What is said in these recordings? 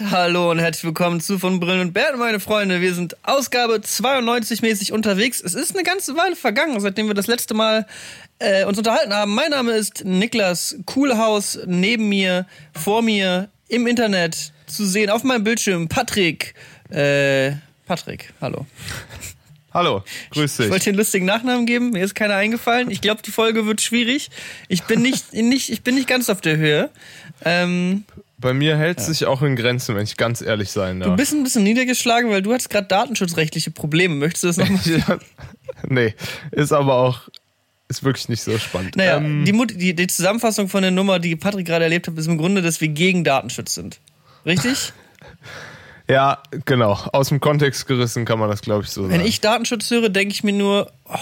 Und hallo und herzlich willkommen zu von Brillen und Bärten, meine Freunde. Wir sind Ausgabe 92 mäßig unterwegs. Es ist eine ganze Weile vergangen, seitdem wir das letzte Mal äh, uns unterhalten haben. Mein Name ist Niklas Kuhlhaus. Neben mir, vor mir, im Internet zu sehen, auf meinem Bildschirm, Patrick. Äh, Patrick, hallo. Hallo, grüß dich. Ich wollte dir einen lustigen Nachnamen geben, mir ist keiner eingefallen. Ich glaube, die Folge wird schwierig. Ich bin nicht, nicht, ich bin nicht ganz auf der Höhe. Ähm, Bei mir hält es sich auch in Grenzen, wenn ich ganz ehrlich sein du darf. bist ein bisschen niedergeschlagen, weil du hast gerade datenschutzrechtliche Probleme. Möchtest du das nochmal? Ja, nee, ist aber auch, ist wirklich nicht so spannend. Naja, Ähm, die, die, die Zusammenfassung von der Nummer, die Patrick gerade erlebt hat, ist im Grunde, dass wir gegen Datenschutz sind. Richtig? ja, genau. Aus dem Kontext gerissen kann man das, glaube ich, so Wenn sagen. ich Datenschutz höre, denke ich mir nur, oh,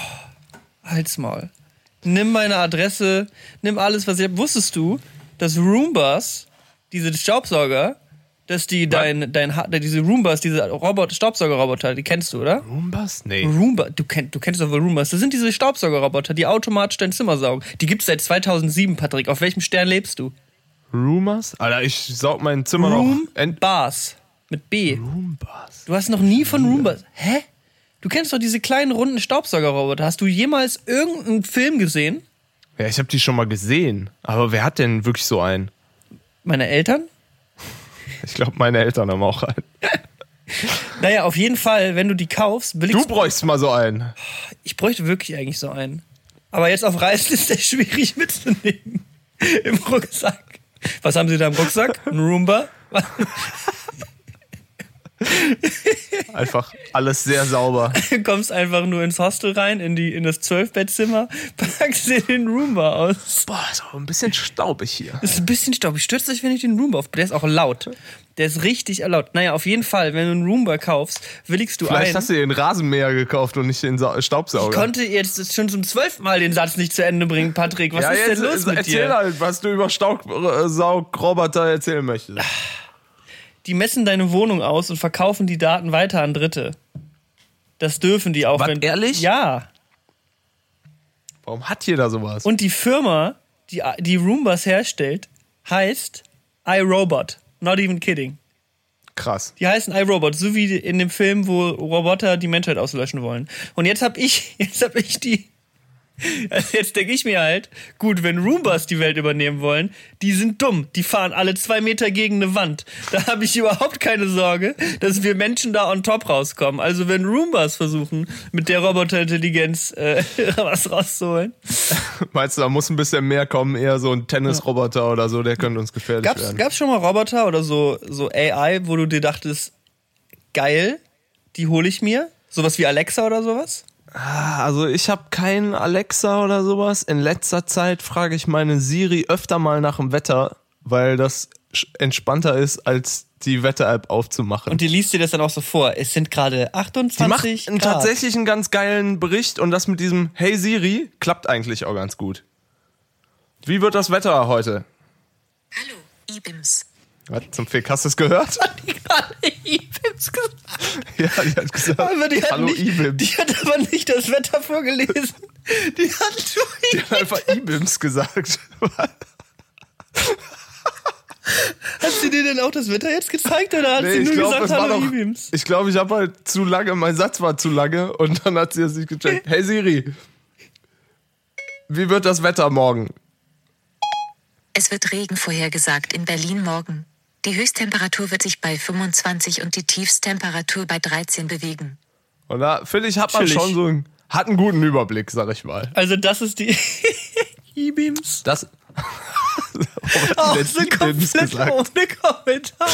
halt's mal. Nimm meine Adresse, nimm alles, was ich habe. Wusstest du, dass Roombas, diese Staubsauger, dass die dein, dein, Ha- diese Roombas, diese Robot, Staubsaugerroboter, die kennst du, oder? Roombas? Nee. Roomba, du, kenn, du kennst doch wohl Roombas. Das sind diese Staubsaugerroboter, die automatisch dein Zimmer saugen. Die gibt's seit 2007, Patrick. Auf welchem Stern lebst du? Roombas? Alter, ich saug mein Zimmer noch. Ent Roombas. Mit B. Roombas. Du hast noch nie von Roombas. Hä? Du kennst doch diese kleinen runden Staubsaugerroboter. Hast du jemals irgendeinen Film gesehen? Ja, ich habe die schon mal gesehen. Aber wer hat denn wirklich so einen? Meine Eltern? Ich glaube, meine Eltern haben auch einen. Naja, auf jeden Fall, wenn du die kaufst, will Du ich. bräuchst mal so einen. Ich bräuchte wirklich eigentlich so einen. Aber jetzt auf Reisen ist der schwierig mitzunehmen. Im Rucksack. Was haben Sie da im Rucksack? Ein Roomba? Einfach alles sehr sauber. Du kommst einfach nur ins Hostel rein, in, die, in das Zwölfbettzimmer, packst dir den Roomba aus. Boah, ist auch ein bisschen staubig hier. Ist ein bisschen staubig. Stürzt euch, wenn ich den Roomba auf. Der ist auch laut. Der ist richtig laut. Naja, auf jeden Fall, wenn du einen Roomba kaufst, willigst du Vielleicht ein. hast du dir den Rasenmäher gekauft und nicht den Sa ich Staubsauger. konnte jetzt schon zum zwölften Mal den Satz nicht zu Ende bringen, Patrick. Was ja, ist jetzt denn los mit erzähl dir? halt, was du über Staubsaugroboter erzählen möchtest. Die messen deine Wohnung aus und verkaufen die Daten weiter an Dritte. Das dürfen die auch. Was, wenn, ehrlich? Ja. Warum hat jeder sowas? Und die Firma, die die Roombas herstellt, heißt iRobot. Not even kidding. Krass. Die heißen iRobot, so wie in dem Film, wo Roboter die Menschheit auslöschen wollen. Und jetzt hab ich, jetzt hab ich die. Also jetzt denke ich mir halt, gut, wenn Roombas die Welt übernehmen wollen, die sind dumm. Die fahren alle zwei Meter gegen eine Wand. Da habe ich überhaupt keine Sorge, dass wir Menschen da on top rauskommen. Also wenn Roombas versuchen, mit der Roboterintelligenz äh, was rauszuholen. Meinst du, da muss ein bisschen mehr kommen, eher so ein Tennisroboter oder so, der könnte uns gefährlich Gab's, werden. gab's schon mal Roboter oder so, so AI, wo du dir dachtest, geil, die hole ich mir? Sowas wie Alexa oder sowas? Ah, Also ich habe keinen Alexa oder sowas. In letzter Zeit frage ich meine Siri öfter mal nach dem Wetter, weil das entspannter ist, als die Wetter-App aufzumachen. Und die liest dir das dann auch so vor. Es sind gerade 28 die macht einen, Grad. tatsächlich einen ganz geilen Bericht und das mit diesem Hey Siri klappt eigentlich auch ganz gut. Wie wird das Wetter heute? Hallo, IBIMS. Was zum Fick, hast du es gehört? Die hat Ibims gesagt. ja, die hat gesagt, Aber die hat, hallo nicht, Ibims. die hat aber nicht das Wetter vorgelesen. Die hat nur Die hat einfach Ibims gesagt. Hat sie dir denn auch das Wetter jetzt gezeigt oder hat Nee, sie nur glaube, gesagt, hallo doch. Ibims? Ich glaube, ich habe halt zu lange, mein Satz war zu lange und dann hat sie es nicht gecheckt. Hey Siri, wie wird das Wetter morgen? Es wird Regen vorhergesagt in Berlin morgen. Die Höchsttemperatur wird sich bei 25 und die Tiefsttemperatur bei 13 bewegen. Und da finde ich, hat man schon so einen, hat einen guten Überblick, sag ich mal. Also das ist die Ibims. Das. Auch hat so komplett ohne Kommentar.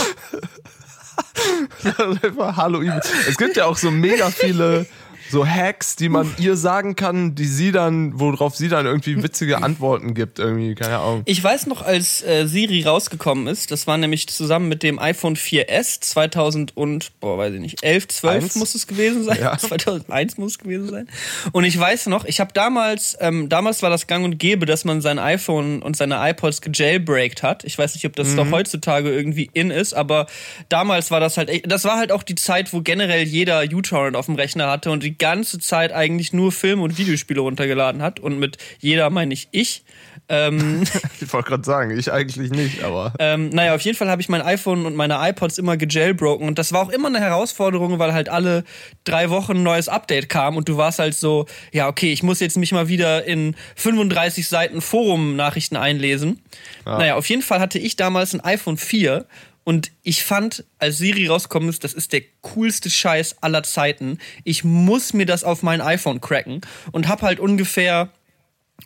Hallo Ibims. Es gibt ja auch so mega viele so Hacks, die man ihr sagen kann, die sie dann, worauf sie dann irgendwie witzige Antworten gibt, irgendwie, keine Ahnung. Ich weiß noch, als äh, Siri rausgekommen ist, das war nämlich zusammen mit dem iPhone 4S 2000 und, boah, weiß ich nicht, 11, 12 Eins? muss es gewesen sein. Ja. 2001 muss es gewesen sein. Und ich weiß noch, ich habe damals, ähm, damals war das gang und gäbe, dass man sein iPhone und seine iPods gejailbreakt hat. Ich weiß nicht, ob das Mhm. doch heutzutage irgendwie in ist, aber damals war das halt, das war halt auch die Zeit, wo generell jeder uTorrent auf dem Rechner hatte und die ganze Zeit eigentlich nur Filme und Videospiele runtergeladen hat. Und mit jeder meine ich ich. Ähm, Ich wollte gerade sagen, ich eigentlich nicht, aber. ähm, naja, auf jeden Fall habe ich mein iPhone und meine iPods immer gejailbroken. Und das war auch immer eine Herausforderung, weil halt alle drei Wochen ein neues Update kam. Und du warst halt so, ja, okay, ich muss jetzt mich mal wieder in 35 Seiten Forum-Nachrichten einlesen. Naja, auf jeden Fall hatte ich damals ein iPhone 4. Und ich fand, als Siri rausgekommen ist, das ist der coolste Scheiß aller Zeiten. Ich muss mir das auf mein iPhone cracken. Und hab halt ungefähr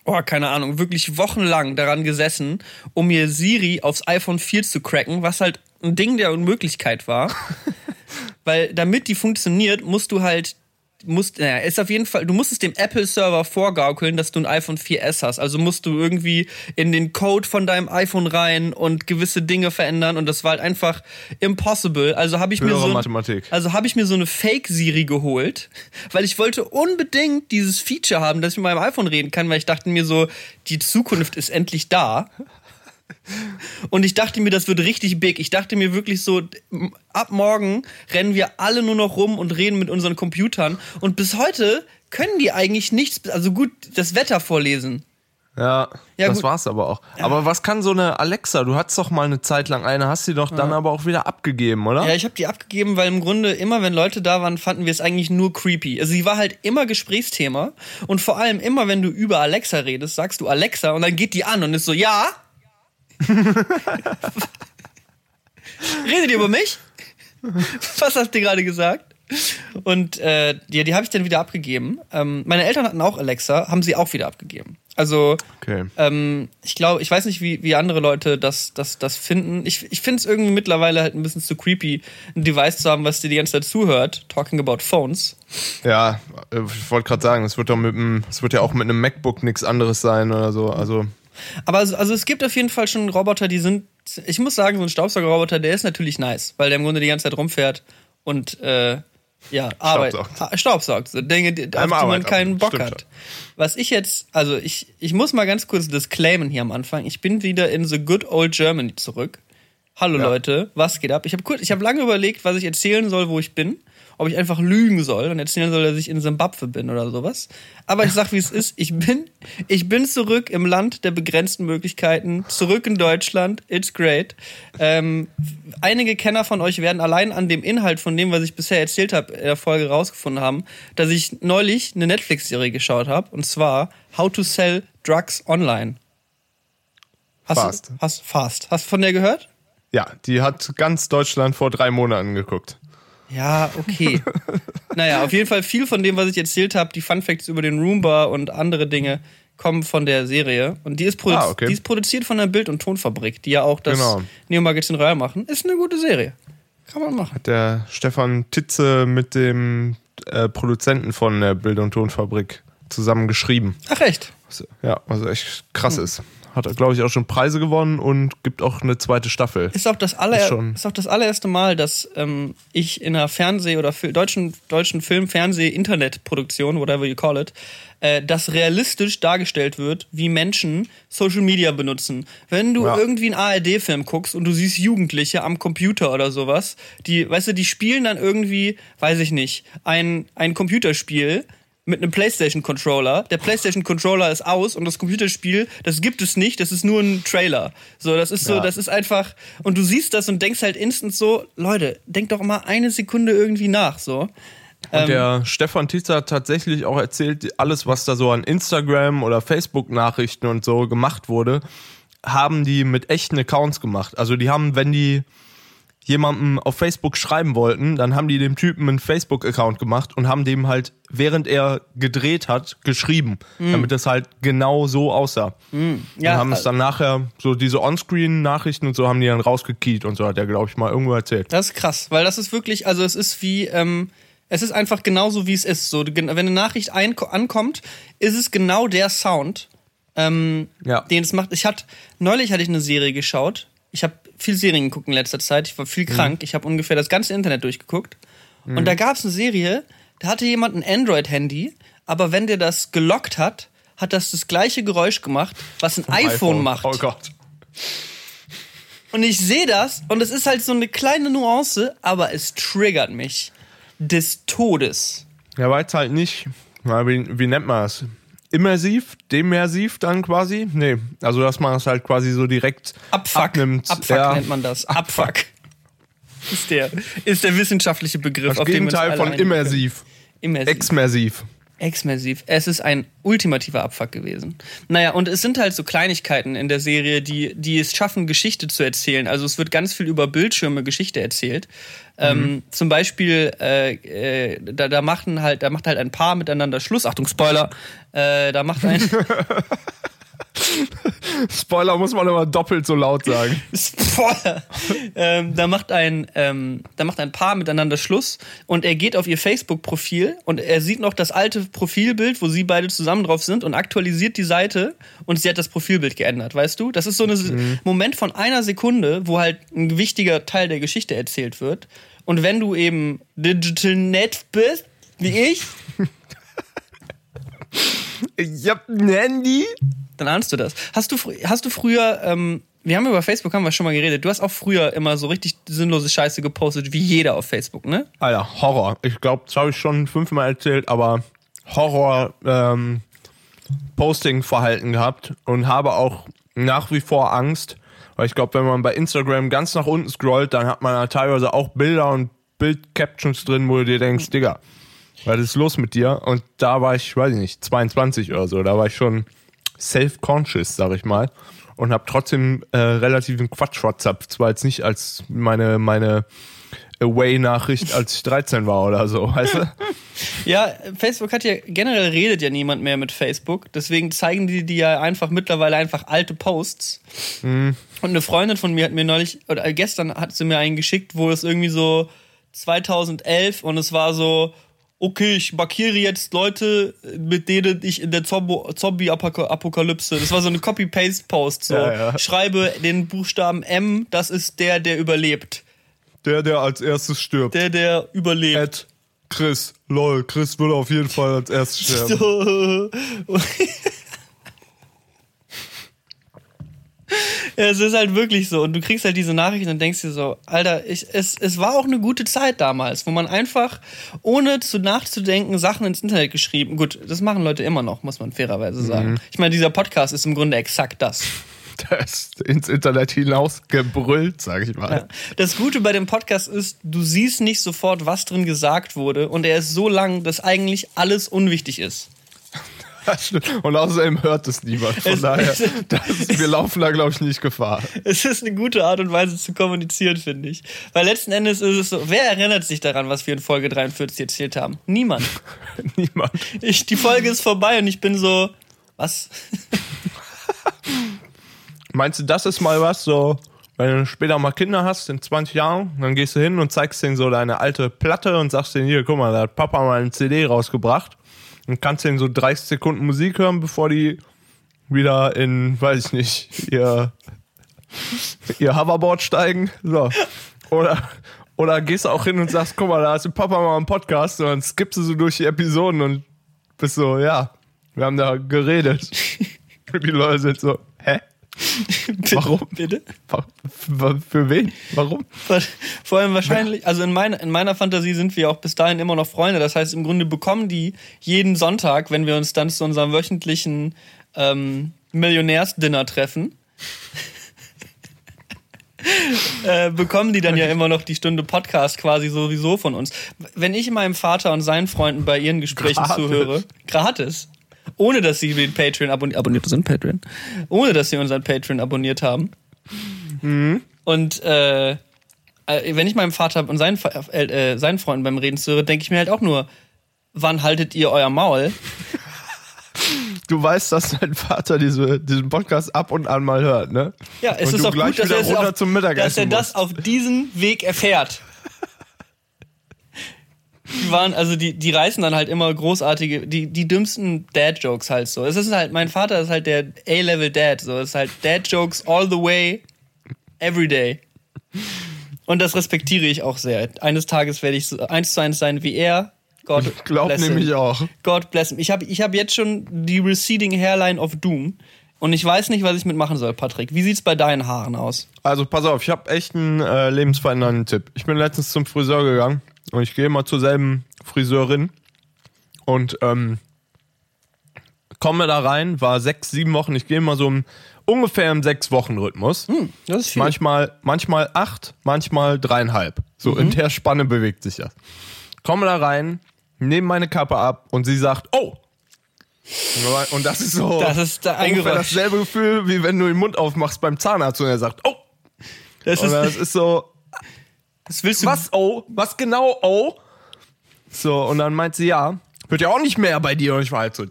oh, keine Ahnung, wirklich wochenlang daran gesessen, um mir Siri aufs iPhone 4 zu cracken, was halt ein Ding der Unmöglichkeit war. Weil damit die funktioniert, musst du halt musst, naja, ist auf jeden Fall, du musst es dem Apple-Server vorgaukeln, dass du ein iPhone 4S hast. Also musst du irgendwie in den Code von deinem iPhone rein und gewisse Dinge verändern und das war halt einfach impossible. Also habe ich mir so Mathematik. also habe ich mir so eine Fake-Siri geholt, weil ich wollte unbedingt dieses Feature haben, dass ich mit meinem iPhone reden kann, weil ich dachte mir so, die Zukunft ist endlich da. Und ich dachte mir, das wird richtig big. Ich dachte mir wirklich so, ab morgen rennen wir alle nur noch rum und reden mit unseren Computern. Und bis heute können die eigentlich nichts, also gut, das Wetter vorlesen. Ja, Ja, das gut. war's aber auch. Aber was kann so eine Alexa? Du hattest doch mal eine Zeit lang eine, hast sie doch dann aber auch wieder abgegeben, oder? Ja, ich habe die abgegeben, weil im Grunde immer, wenn Leute da waren, fanden wir es eigentlich nur creepy. Also sie war halt immer Gesprächsthema und vor allem immer, wenn du über Alexa redest, sagst du Alexa und dann geht die an und ist so, ja. Redet ihr über mich? Was hast du gerade gesagt? Und äh, ja, die habe ich dann wieder abgegeben. Ähm, meine Eltern hatten auch Alexa, haben sie auch wieder abgegeben. Also Okay. ähm, ich glaube, ich weiß nicht, wie, wie andere Leute das, das, das finden. Ich, ich finde es irgendwie mittlerweile halt ein bisschen zu creepy, ein Device zu haben, was dir die ganze Zeit zuhört. Talking about phones. Ja, äh, ich wollte gerade sagen, es wird doch mit dem, es wird ja auch mit einem MacBook nichts anderes sein oder so. Also Aber also, also es gibt auf jeden Fall schon Roboter, die sind. Ich muss sagen, so ein Staubsaugerroboter, der ist natürlich nice, weil der im Grunde die ganze Zeit rumfährt und äh, ja, Arbeit. Staubsaugt. Ha- Staubsaugt. So Dinge, auf die man keinen. Bock hat. Was ich jetzt, also ich, ich muss mal ganz kurz disclaimen hier am Anfang. Ich bin wieder in the good old Germany zurück. Hallo Ja. Leute, was geht ab? Ich habe kurz, ich habe lange überlegt, was ich erzählen soll, wo ich bin. Ob ich einfach lügen soll und erzählen soll, dass ich in Simbabwe bin oder sowas. Aber ich sag, wie es ist. Ich bin, ich bin zurück im Land der begrenzten Möglichkeiten, zurück in Deutschland. It's great. Ähm, einige Kenner von euch werden allein an dem Inhalt von dem, was ich bisher erzählt habe, in der Folge rausgefunden haben, dass ich neulich eine Netflix-Serie geschaut habe. Und zwar How to Sell Drugs Online. Hast Fast. Du, hast, fast. Hast du von der gehört? ja, die hat ganz Deutschland vor drei Monaten geguckt. Ja, okay. naja, auf jeden Fall viel von dem, was ich erzählt habe, die Fun Facts über den Roomba und andere Dinge, kommen von der Serie. Und die ist, produ Ah, okay. die ist produziert von der Bild- und Tonfabrik, die ja auch das Genau. Neo Magazin Royal machen. Ist eine gute Serie. Kann man machen. Der Stefan Titze mit dem äh, Produzenten von der Bild- und Tonfabrik zusammen geschrieben. Ach, echt? Was, ja, was echt krass Hm. ist. Hat, glaube ich, auch schon Preise gewonnen und gibt auch eine zweite Staffel. Ist auch das, aller, Ist ist auch das allererste Mal, dass ähm, ich in einer Fernseh- oder deutschen, deutschen Film-, Fernseh-, Internetproduktion, whatever you call it, äh, das realistisch dargestellt wird, wie Menschen Social Media benutzen. Wenn du Ja. irgendwie einen ARD-Film guckst und du siehst Jugendliche am Computer oder sowas, die, weißt du, die spielen dann irgendwie, weiß ich nicht, ein, ein Computerspiel mit einem PlayStation-Controller. Der PlayStation-Controller ist aus und das Computerspiel, das gibt es nicht, das ist nur ein Trailer. So, das ist so, Ja. das ist einfach, und du siehst das und denkst halt instant so, Leute, denkt doch mal eine Sekunde irgendwie nach, so. Ähm, Und der Stefan Titze hat tatsächlich auch erzählt, alles, was da so an Instagram oder Facebook-Nachrichten und so gemacht wurde, haben die mit echten Accounts gemacht. Also die haben, wenn die jemandem auf Facebook schreiben wollten, dann haben die dem Typen einen Facebook-Account gemacht und haben dem halt, während er gedreht hat, geschrieben, damit es halt genau so aussah. Mhm. Ja, und haben es äh, dann nachher, so diese Onscreen-Nachrichten und so haben die dann rausgekiet und so hat er, glaube ich, mal irgendwo erzählt. Das ist krass, weil das ist wirklich, also es ist wie, ähm, es ist einfach genauso, wie es ist. So, wenn eine Nachricht ankommt, ist es genau der Sound, ähm, Ja. den es macht. Ich hatte, neulich hatte ich eine Serie geschaut. Ich habe viel Serien geguckt in letzter Zeit. Ich war viel krank. Ich habe ungefähr das ganze Internet durchgeguckt. Und da gab es eine Serie, da hatte jemand ein Android-Handy, aber wenn der das gelockt hat, hat das das gleiche Geräusch gemacht, was ein iPhone, macht. Oh Gott. Und ich sehe das und es ist halt so eine kleine Nuance, aber es triggert mich des Todes. Ja, war jetzt halt nicht, na, wie, wie nennt man das? Immersiv, demersiv dann quasi? Nee, also dass man es halt quasi so direkt Abfuck. abnimmt. Abfuck ja, nennt man das. Abfuck. Ist der, ist der wissenschaftliche Begriff. Das auf Gegenteil alle von immersiv. Immersiv. Exmersiv. Exmersiv. Es ist ein ultimativer Abfuck gewesen. Naja, und es sind halt so Kleinigkeiten in der Serie, die, die es schaffen, Geschichte zu erzählen. Also es wird ganz viel über Bildschirme Geschichte erzählt. Ähm, zum Beispiel, äh, äh, da, da, machen halt, da macht halt ein Paar miteinander Schluss. Achtung, Spoiler. Äh, da macht ein. Spoiler muss man immer doppelt so laut sagen. Spoiler. ähm, da macht ein, ähm, da macht ein Paar miteinander Schluss und er geht auf ihr Facebook-Profil und er sieht noch das alte Profilbild, wo sie beide zusammen drauf sind und aktualisiert die Seite und sie hat das Profilbild geändert, weißt du? Das ist so ein Moment von einer Sekunde, wo halt ein wichtiger Teil der Geschichte erzählt wird. Und wenn du eben Digital Net bist, wie ich, Ich hab ein Handy. dann ahnst du das. Hast du, hast du früher, ähm, wir haben über Facebook haben wir schon mal geredet, du hast auch früher immer so richtig sinnlose Scheiße gepostet, wie jeder auf Facebook, ne? Alter, Horror. Ich glaube, das habe ich schon fünfmal erzählt, aber Horror ähm, Posting-Verhalten gehabt und habe auch nach wie vor Angst, weil ich glaube, wenn man bei Instagram ganz nach unten scrollt, dann hat man da teilweise auch Bilder und Bild-Captions drin, wo du dir denkst, Digga, was ist los mit dir? Und da war ich, weiß ich nicht, 22 oder so, da war ich schon self-conscious, sag ich mal. Und habe trotzdem äh, relativen Quatsch WhatsApp, zwar jetzt nicht als meine, meine Away-Nachricht, als ich 13 war oder so, weißt du? Ja, Facebook hat ja, generell redet ja niemand mehr mit Facebook, deswegen zeigen die dir ja einfach mittlerweile einfach alte Posts. Und eine Freundin von mir hat mir neulich, oder gestern hat sie mir einen geschickt, wo es irgendwie so 2011 und es war so, okay, ich markiere jetzt Leute, mit denen ich in der Zombie-Apokalypse, das war so eine Copy-Paste-Post, so, Ja, ja. schreibe den Buchstaben M, das ist der, der überlebt. Der, der als erstes stirbt. Der, der überlebt. Ed, Chris, lol, Chris würde auf jeden Fall als erstes sterben. So. Es ist halt wirklich so. Und du kriegst halt diese Nachrichten und denkst dir so, Alter, ich, es, es war auch eine gute Zeit damals, wo man einfach, ohne zu nachzudenken, Sachen ins Internet geschrieben. Gut, das machen Leute immer noch, muss man fairerweise sagen. Ich meine, dieser Podcast ist im Grunde exakt das. Ist ins Internet hinaus gebrüllt, sag ich mal. Ja. Das Gute bei dem Podcast ist, du siehst nicht sofort, was drin gesagt wurde. Und er ist so lang, dass eigentlich alles unwichtig ist. Und außerdem hört es niemand. Von Es- daher, das, wir laufen da, glaube ich, nicht Gefahr. Es ist eine gute Art und Weise zu kommunizieren, finde ich. Weil letzten Endes ist es so, wer erinnert sich daran, was wir in Folge 43 erzählt haben? Niemand. Niemand. Ich, die Folge ist vorbei und ich bin so, was? Meinst du, das ist mal was, so, wenn du später mal Kinder hast, in 20 Jahren, dann gehst du hin und zeigst denen so deine alte Platte und sagst denen, hier, guck mal, da hat Papa mal eine CD rausgebracht. Und kannst denen so 30 Sekunden Musik hören, bevor die wieder in, weiß ich nicht, ihr, ihr Hoverboard steigen. So. Oder, oder gehst du auch hin und sagst, guck mal, da hast du Papa mal einen Podcast und dann skippst du so durch die Episoden und bist so, ja, wir haben da geredet. Die Leute sind so, hä? Warum? Bitte? Für wen? Warum? Vor allem wahrscheinlich, also in, mein, in meiner Fantasie sind wir auch bis dahin immer noch Freunde. Das heißt, im Grunde bekommen die jeden Sonntag, wenn wir uns dann zu unserem wöchentlichen ähm, Millionärsdinner treffen, äh, bekommen die dann ja immer noch die Stunde Podcast quasi sowieso von uns. Wenn ich meinem Vater und seinen Freunden bei ihren Gesprächen Gratis. zuhöre, gratis, ohne dass sie den Patreon abonniert, abonniert sind Patreon, ohne dass sie unseren Patreon abonniert haben. Und äh, äh, wenn ich meinem Vater und seinen, äh, äh, seinen Freunden beim Reden zuhöre, denke ich mir halt auch nur, wann haltet ihr euer Maul? Du weißt, dass dein Vater diese, diesen Podcast ab und an mal hört, ne? Ja, es und ist auch gleich gut, dass er, auf, dass er das auf diesen Weg erfährt. Die waren, also die, die reißen dann halt immer großartige, die, die dümmsten Dad-Jokes halt so. Es ist halt, mein Vater ist halt der A-Level-Dad, so. Es ist halt Dad-Jokes all the way, every day. Und das respektiere ich auch sehr. Eines Tages werde ich so eins zu eins sein wie er. Gott Glaub bless nämlich auch. God bless him. Ich habe ich hab jetzt schon die receding Hairline of Doom. Und ich weiß nicht, was ich mitmachen soll, Patrick. Wie sieht's bei deinen Haaren aus? Also pass auf, ich habe echt einen äh, lebensverändernden Tipp. Ich bin letztens zum Friseur gegangen und ich gehe immer zur selben Friseurin. Und ähm, komme da rein, war sechs, sieben Wochen, ich gehe mal so im, ungefähr im sechs Wochen Rhythmus. Das ist viel. Manchmal, manchmal acht, manchmal dreieinhalb. So Mhm. in der Spanne bewegt sich das. Komme da rein, nehme meine Kappe ab und sie sagt, oh. Und das ist so Das ist da ungefähr dasselbe Gefühl, wie wenn du den Mund aufmachst beim Zahnarzt und er sagt, oh. Das ist, das ist so, das willst du. was oh? Was genau oh? So, und dann meint sie, ja, wird ja auch nicht mehr bei dir. Und ich war halt so,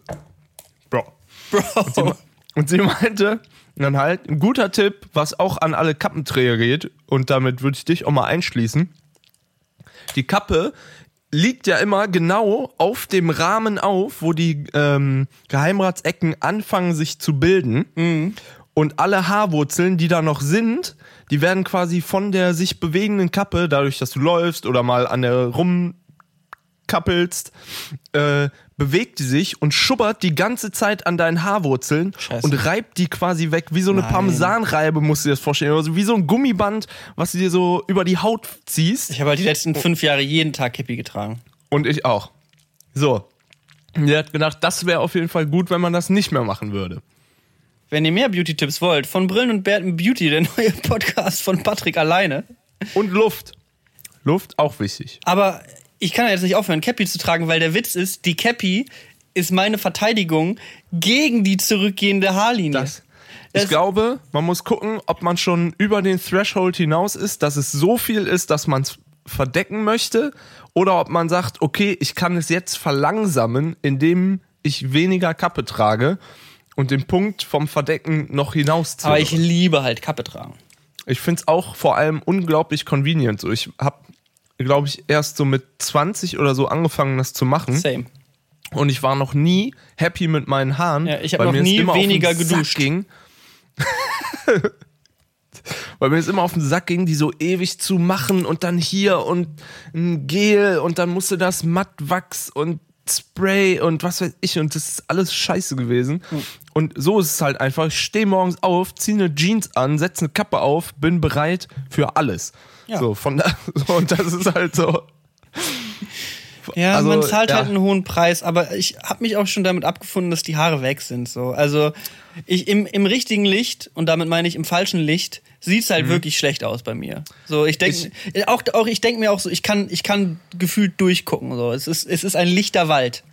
Bro. Bro. Und sie meinte, dann halt, ein guter Tipp, was auch an alle Kappenträger geht, und damit würde ich dich auch mal einschließen. Die Kappe liegt ja immer genau auf dem Rahmen auf, wo die ähm, Geheimratsecken anfangen sich zu bilden. Und alle Haarwurzeln, die da noch sind, die werden quasi von der sich bewegenden Kappe, dadurch, dass du läufst oder mal an der rumkappelst, äh, bewegt die sich und schubbert die ganze Zeit an deinen Haarwurzeln Scheiße. und reibt die quasi weg, wie so eine Nein. Parmesanreibe, musst du dir das vorstellen. Also wie so ein Gummiband, was du dir so über die Haut ziehst. Ich habe halt die letzten fünf Jahre jeden Tag Cappy getragen. Und ich auch. So. Und Der hat gedacht, das wäre auf jeden Fall gut, wenn man das nicht mehr machen würde. Wenn ihr mehr Beauty-Tipps wollt, von Brillen und Bärten Beauty, der neue Podcast von Patrick alleine. Und Luft. Luft auch wichtig. Aber ich kann ja jetzt nicht aufhören, Cappy zu tragen, weil der Witz ist, die Cappy ist meine Verteidigung gegen die zurückgehende Haarlinie. Das, Das- ich glaube, man muss gucken, ob man schon über den Threshold hinaus ist, dass es so viel ist, dass man es verdecken möchte, oder ob man sagt, okay, ich kann es jetzt verlangsamen, indem ich weniger Kappe trage und den Punkt vom Verdecken noch hinausziehe. Aber ich liebe halt Kappe tragen. Ich finde es auch vor allem unglaublich convenient. So, ich habe, glaube ich, erst so mit 20 oder so angefangen, das zu machen. Same. Und ich war noch nie happy mit meinen Haaren. Ja, ich hab weil noch nie immer auf den weniger Sack geduscht. Ging. weil mir es immer auf den Sack ging, die so ewig zu machen und dann hier und ein Gel und dann musste das Mattwachs und Spray und was weiß ich und das ist alles scheiße gewesen. Hm. Und so ist es halt einfach. Ich stehe morgens auf, ziehe eine Jeans an, setze eine Kappe auf, bin bereit für alles. Ja. So, von da, so, und das ist halt so. Ja, Also, man zahlt ja. halt einen hohen Preis, aber ich habe mich auch schon damit abgefunden, dass die Haare weg sind. So. Also ich im, im richtigen Licht, und damit meine ich im falschen Licht, sieht's Mhm. halt wirklich schlecht aus bei mir. So, ich denke auch, auch ich denke mir auch so, ich kann, ich kann gefühlt durchgucken. So. Es, ist, es ist ein lichter Wald.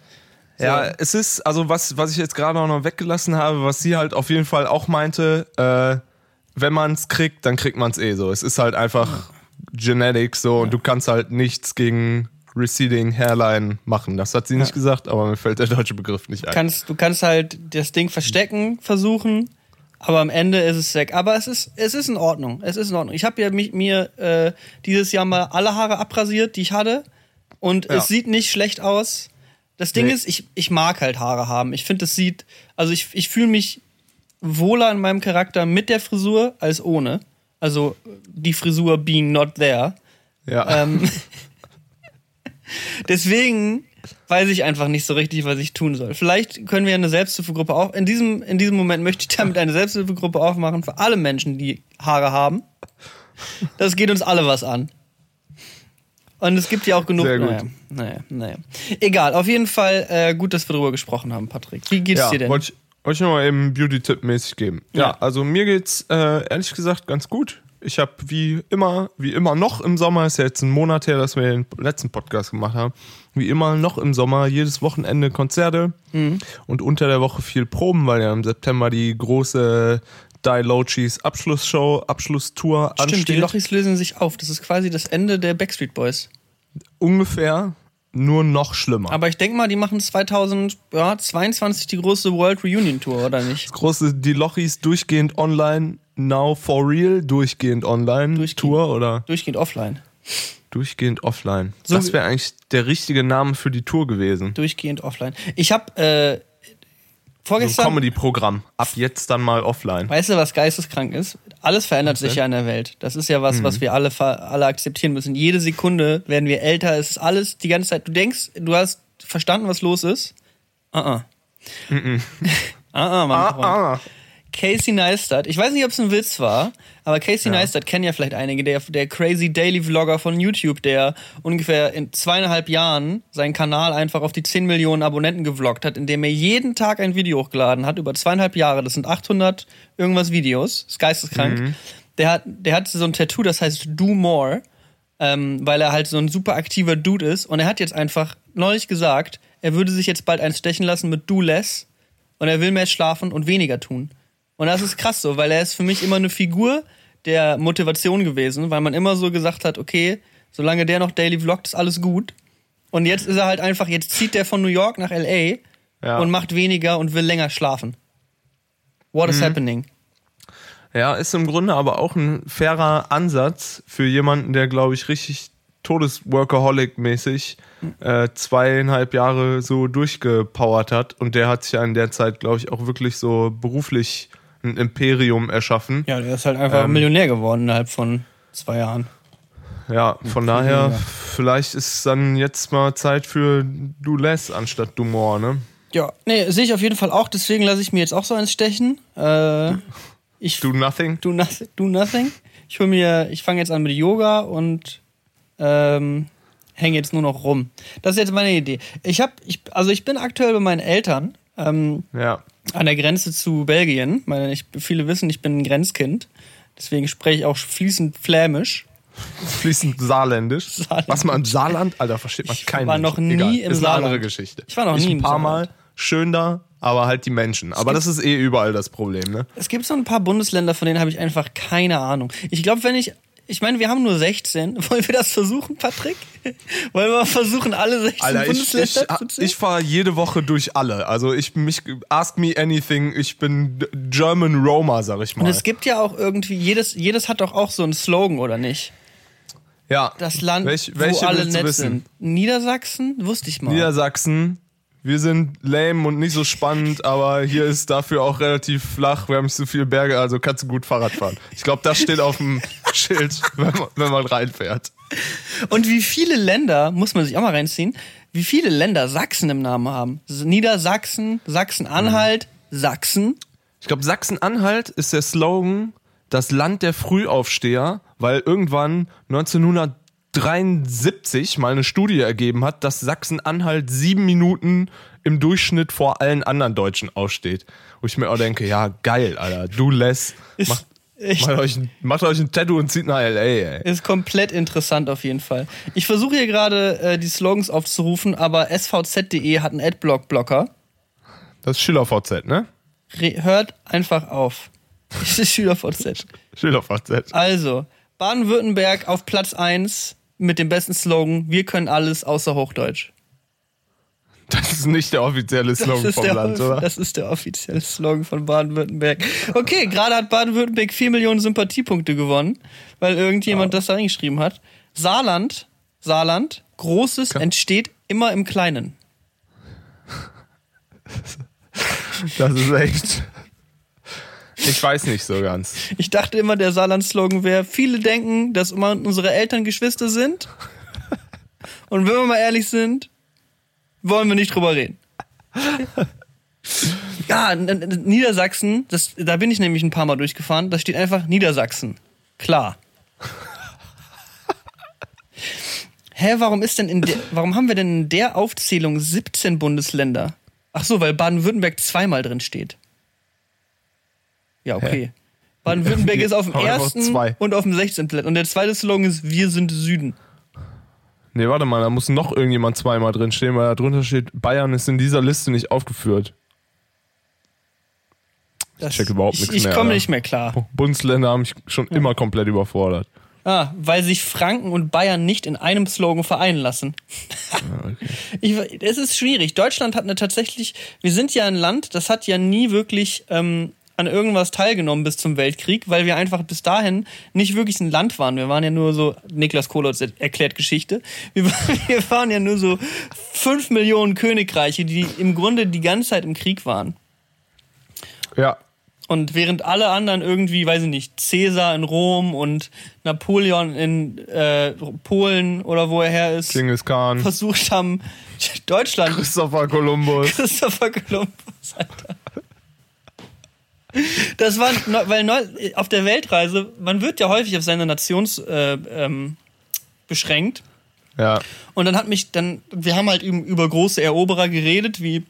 Ja, es ist, also was, was ich jetzt gerade auch noch weggelassen habe, was sie halt auf jeden Fall auch meinte, äh, wenn man es kriegt, dann kriegt man es eh so. Es ist halt einfach Genetics so und du kannst halt nichts gegen Receding Hairline machen. Das hat sie nicht gesagt, aber mir fällt der deutsche Begriff nicht ein. Kannst, du kannst halt das Ding verstecken, versuchen, aber am Ende ist es weg. Aber es ist, es ist in Ordnung. Es ist in Ordnung. Ich habe ja mich, mir äh, dieses Jahr mal alle Haare abrasiert, die ich hatte. Und Ja. es sieht nicht schlecht aus. Das Ding Nee. ist, ich, ich mag halt Haare haben. Ich finde, es sieht, also ich, ich fühle mich wohler in meinem Charakter mit der Frisur als ohne. Also die Frisur being not there. ja. Ähm, deswegen weiß ich einfach nicht so richtig, was ich tun soll. Vielleicht können wir eine Selbsthilfegruppe auch. In diesem, in diesem Moment möchte ich damit eine Selbsthilfegruppe aufmachen für alle Menschen, die Haare haben. Das geht uns alle was an. Und es gibt ja auch genug. Sehr gut. Naja, naja, naja. Egal, auf jeden Fall äh, gut, dass wir darüber gesprochen haben, Patrick. Wie geht's ja, dir denn? wollte ich, wollte ich noch mal eben Beauty-Tipp mäßig geben. Ja, Ja. also mir geht's äh, ehrlich gesagt ganz gut. Ich habe wie immer, wie immer noch im Sommer, ist ja jetzt ein Monat her, dass wir den letzten Podcast gemacht haben, wie immer noch im Sommer jedes Wochenende Konzerte Mhm. und unter der Woche viel Proben, weil ja im September die große Die Lochis Abschlussshow, Abschlusstour Stimmt, die ansteht. Lochis lösen sich auf. Das ist quasi das Ende der Backstreet Boys. Ungefähr, nur noch schlimmer. Aber ich denke mal, die machen 2022 die große World Reunion Tour, oder nicht? große Die Lochis durchgehend online, now for real, durchgehend online Durchgehend. Tour oder Durchgehend offline. durchgehend offline. So das wäre eigentlich der richtige Name für die Tour gewesen. Durchgehend offline. Ich habe äh, So ein vorgestern. Comedy-Programm. Ab jetzt dann mal offline. Weißt du, was geisteskrank ist? Alles verändert sich ja in der Welt. Das ist ja was, Mhm. was wir alle, alle akzeptieren müssen. Jede Sekunde werden wir älter. Es ist alles die ganze Zeit. Du denkst, du hast verstanden, was los ist. Ah, ah. Ah, ah, mein Freund. Ah, Casey Neistat, ich weiß nicht, ob es ein Witz war, aber Casey Ja. Neistat kennen ja vielleicht einige, der, der crazy Daily Vlogger von YouTube, der ungefähr in zweieinhalb Jahren seinen Kanal einfach auf die 10 Millionen Abonnenten gevloggt hat, indem er jeden Tag ein Video hochgeladen hat, über zweieinhalb Jahre, das sind 800 irgendwas Videos, ist geisteskrank. Der hat, der hat so ein Tattoo, das heißt Do More, ähm, weil er halt so ein super aktiver Dude ist und er hat jetzt einfach neulich gesagt, er würde sich jetzt bald eins stechen lassen mit Do Less und er will mehr schlafen und weniger tun. Und das ist krass so, weil er ist für mich immer eine Figur der Motivation gewesen, weil man immer so gesagt hat, okay, solange der noch daily vloggt, ist alles gut. Und jetzt ist er halt einfach, jetzt zieht der von New York nach LA Ja. und macht weniger und will länger schlafen. What is happening? Ja, ist im Grunde aber auch ein fairer Ansatz für jemanden, der, glaube ich, richtig Todesworkaholic-mäßig äh, zweieinhalb Jahre so durchgepowert hat. Und der hat sich ja in der Zeit, glaube ich, auch wirklich so beruflich ein Imperium erschaffen. Ja, der ist halt einfach Ähm. Millionär geworden innerhalb von zwei Jahren. Ja, von daher, vielleicht ist dann jetzt mal Zeit für Du Less anstatt Du More, ne? Ja, nee, sehe ich auf jeden Fall auch, deswegen lasse ich mir jetzt auch so eins stechen. Äh, ich Do Nothing. do, nothing, do nothing. Ich hol mir, ich fange jetzt an mit Yoga und ähm, hänge jetzt nur noch rum. Das ist jetzt meine Idee. Ich habe, ich, also ich bin aktuell bei meinen Eltern ähm, Ja. An der Grenze zu Belgien. Meine, ich, viele wissen, ich bin ein Grenzkind. Deswegen spreche ich auch fließend Flämisch. Fließend saarländisch. Saarländisch. Was man im Saarland, Alter, versteht man Ich kein war noch nie Egal, im ist eine andere Saarland. Geschichte. Ich war noch nie ein im paar Saarland. Mal schön da, aber halt die Menschen. Aber das ist eh überall das Problem, ne? Es gibt so ein paar Bundesländer, von denen habe ich einfach keine Ahnung. Ich glaube, wenn ich. Ich meine, wir haben nur 16. Wollen wir das versuchen, Patrick? Wollen wir versuchen, alle 16 Alter, ich, Bundesländer ich, zu zählen? ich fahre jede Woche durch alle. Also ich mich ask me anything. Ich bin German Roma, sag ich Und mal. es gibt ja auch irgendwie, jedes, jedes hat doch auch so einen Slogan, oder nicht? ja. Das Land, Welch, wo alle nett wissen? sind. Niedersachsen? Wusste ich mal. Niedersachsen. Wir sind lame und nicht so spannend, aber hier ist dafür auch relativ flach. Wir haben nicht so viele Berge, also kannst du gut Fahrrad fahren. Ich glaube, das steht auf dem Schild, wenn man, wenn man reinfährt. Und wie viele Länder, muss man sich auch mal reinziehen, wie viele Länder Sachsen im Namen haben? Niedersachsen, Sachsen-Anhalt, Sachsen. Ich glaube, Sachsen-Anhalt ist der Slogan das Land der Frühaufsteher, weil irgendwann 1973 mal eine Studie ergeben hat, dass Sachsen-Anhalt sieben Minuten im Durchschnitt vor allen anderen Deutschen aufsteht. Wo ich mir auch denke, ja, geil, Alter, du lässt, macht, echt- macht, euch, ein- macht euch ein Tattoo und zieht nach L.A., ey. Ist komplett interessant auf jeden Fall. Ich versuche hier gerade äh, die Slogans aufzurufen, aber svz.de hat einen Adblock-Blocker. Das ist SchülerVZ, ne? Re hört einfach auf. Das ist SchülerVZ. SchülerVZ. Also, Baden-Württemberg auf Platz 1 mit dem besten Slogan, wir können alles außer Hochdeutsch. Das ist nicht der offizielle Slogan vom der, Land, oder? das ist der offizielle Slogan von Baden-Württemberg. Okay, gerade hat Baden-Württemberg 4 Millionen Sympathiepunkte gewonnen, weil irgendjemand das da reingeschrieben hat. Saarland, Saarland, Großes entsteht immer im Kleinen. Das ist echt. Ich weiß nicht so ganz. Ich dachte immer, der Saarland-Slogan wäre, viele denken, dass immer unsere Eltern Geschwister sind. Und wenn wir mal ehrlich sind, wollen wir nicht drüber reden. Ja, Niedersachsen, das, da bin ich nämlich ein paar Mal durchgefahren, da steht einfach Niedersachsen. Klar. Hä, warum ist denn in der, warum haben wir denn in der Aufzählung 17 Bundesländer? Ach so, weil Baden-Württemberg zweimal drin steht. Ja, okay. Baden-Württemberg ist auf dem ersten und auf dem 16. Platz. Und der zweite Slogan ist Wir sind Süden. Nee, warte mal, da muss noch irgendjemand zweimal drin stehen, weil da drunter steht, Bayern ist in dieser Liste nicht aufgeführt. Das, check überhaupt ich, nichts ich mehr, komme Alter. nicht mehr klar. Bundesländer haben mich schon immer komplett überfordert. Ah, weil sich Franken und Bayern nicht in einem Slogan vereinen lassen. ich, es ist schwierig. Deutschland hat eine tatsächlich, wir sind ja ein Land, das hat ja nie wirklich ähm, an irgendwas teilgenommen bis zum Weltkrieg, weil wir einfach bis dahin nicht wirklich ein Land waren. Wir waren ja nur so, Niklas Kohlotz erklärt Geschichte, wir, waren- wir waren ja nur so fünf Millionen Königreiche, die im Grunde die ganze Zeit im Krieg waren. Ja, Und während alle anderen irgendwie, weiß ich nicht, Cäsar in Rom und Napoleon in äh, Polen oder wo er her ist, Genghis Khan, versucht haben, Deutschland Christopher Columbus. Christopher Columbus, Alter. Das war, weil auf der Weltreise, man wird ja häufig auf seine Nations äh, ähm, beschränkt. Ja. Und dann hat mich dann, wir haben halt über, über große Eroberer geredet, wie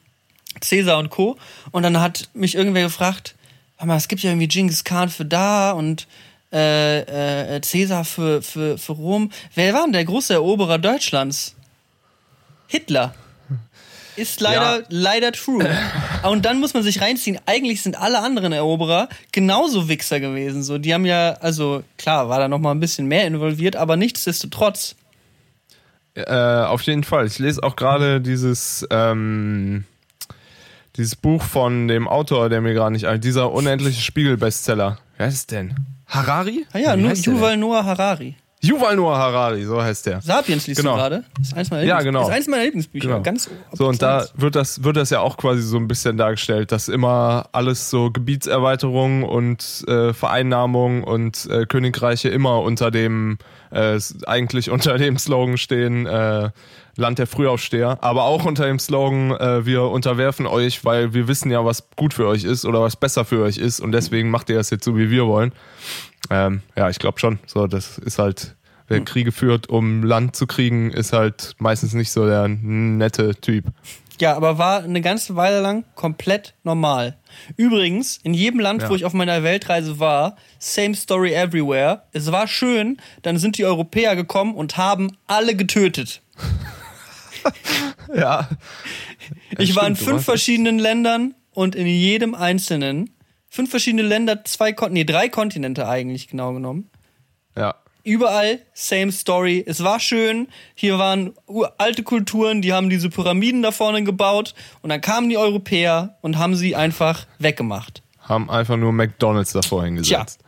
Caesar und Co. Und dann hat mich irgendwer gefragt, hör mal, es gibt ja irgendwie Genghis Khan für da und äh, äh, Caesar für, für, für Rom. Wer war denn der große Eroberer Deutschlands? Hitler. Ist leider, Ja. leider true. Und dann muss man sich reinziehen, eigentlich sind alle anderen Eroberer genauso Wichser gewesen. So, die haben ja, also klar, war da noch mal ein bisschen mehr involviert, aber nichtsdestotrotz. Äh, auf jeden Fall. Ich lese auch gerade dieses, ähm, dieses Buch von dem Autor, der mir gerade nicht dieser unendliche Spiegel-Bestseller. Wer ist es denn? Harari? Ah ja, Wie Yuval? Noah Harari. Yuval Noah Harari, so heißt der. Sapiens liest Genau. du gerade. Das ist eins meiner Ja, Lieblings- genau. Das ist eins meiner Lieblingsbücher. Genau. Ganz So, und da wird das, wird das ja auch quasi so ein bisschen dargestellt, dass immer alles so Gebietserweiterung und äh, Vereinnahmung und äh, Königreiche immer unter dem, äh, eigentlich unter dem Slogan stehen, äh, Land der Frühaufsteher, aber auch unter dem Slogan, äh, wir unterwerfen euch, weil wir wissen ja, was gut für euch ist oder was besser für euch ist und deswegen macht ihr das jetzt so, wie wir wollen. Ähm, ja, ich glaube schon. So, das ist halt, wer Kriege führt, um Land zu kriegen, ist halt meistens nicht so der nette Typ. Ja, aber war eine ganze Weile lang komplett normal. Übrigens, in jedem Land, Ja. wo ich auf meiner Weltreise war, same story everywhere. Es war schön, dann sind die Europäer gekommen und haben alle getötet. Ja. ich war in stimmt, fünf verschiedenen Ländern und in jedem einzelnen, fünf verschiedene Länder, zwei Kon nee, drei Kontinente eigentlich genau genommen. Ja. Überall same story. Es war schön. Hier waren alte Kulturen, die haben diese Pyramiden da vorne gebaut und dann kamen die Europäer und haben sie einfach weggemacht. Haben einfach nur McDonalds davor hingesetzt.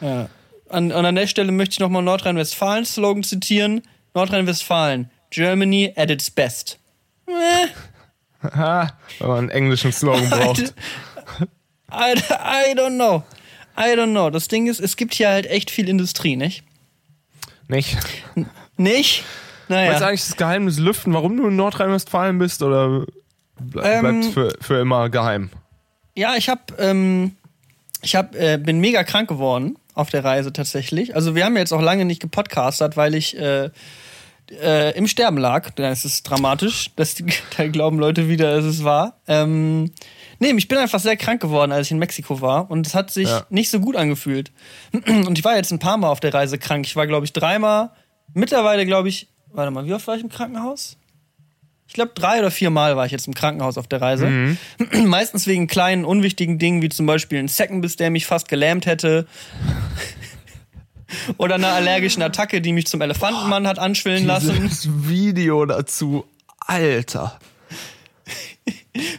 Ja. An, an der Stelle möchte ich nochmal Nordrhein-Westfalen Slogan zitieren. Nordrhein-Westfalen, Germany at its best. Äh, wenn man einen englischen Slogan braucht. I, I don't know. I don't know. Das Ding ist, es gibt hier halt echt viel Industrie, nicht? Nicht? Nicht? Willst du Naja. eigentlich das Geheimnis lüften, warum du in Nordrhein-Westfalen bist oder ble Ähm, bleibt's für, für immer geheim? Ja, ich hab, ähm, ich hab, äh, bin mega krank geworden auf der Reise tatsächlich. Also wir haben jetzt auch lange nicht gepodcastet, weil ich äh, äh, im Sterben lag. Das ist dramatisch. Das, da glauben Leute wieder, dass es war. Ähm, nee, ich bin einfach sehr krank geworden, als ich in Mexiko war. Und es hat sich Ja. nicht so gut angefühlt. Und ich war jetzt ein paar Mal auf der Reise krank. Ich war, glaube ich, dreimal. Mittlerweile, glaube ich, warte mal, wie oft war ich im Krankenhaus? Ich glaube, drei oder vier Mal war ich jetzt im Krankenhaus auf der Reise. Meistens wegen kleinen, unwichtigen Dingen, wie zum Beispiel ein Zeckenbiss, der mich fast gelähmt hätte. Oder einer allergischen Attacke, die mich zum Elefantenmann hat anschwillen lassen. Dieses Video dazu, Alter.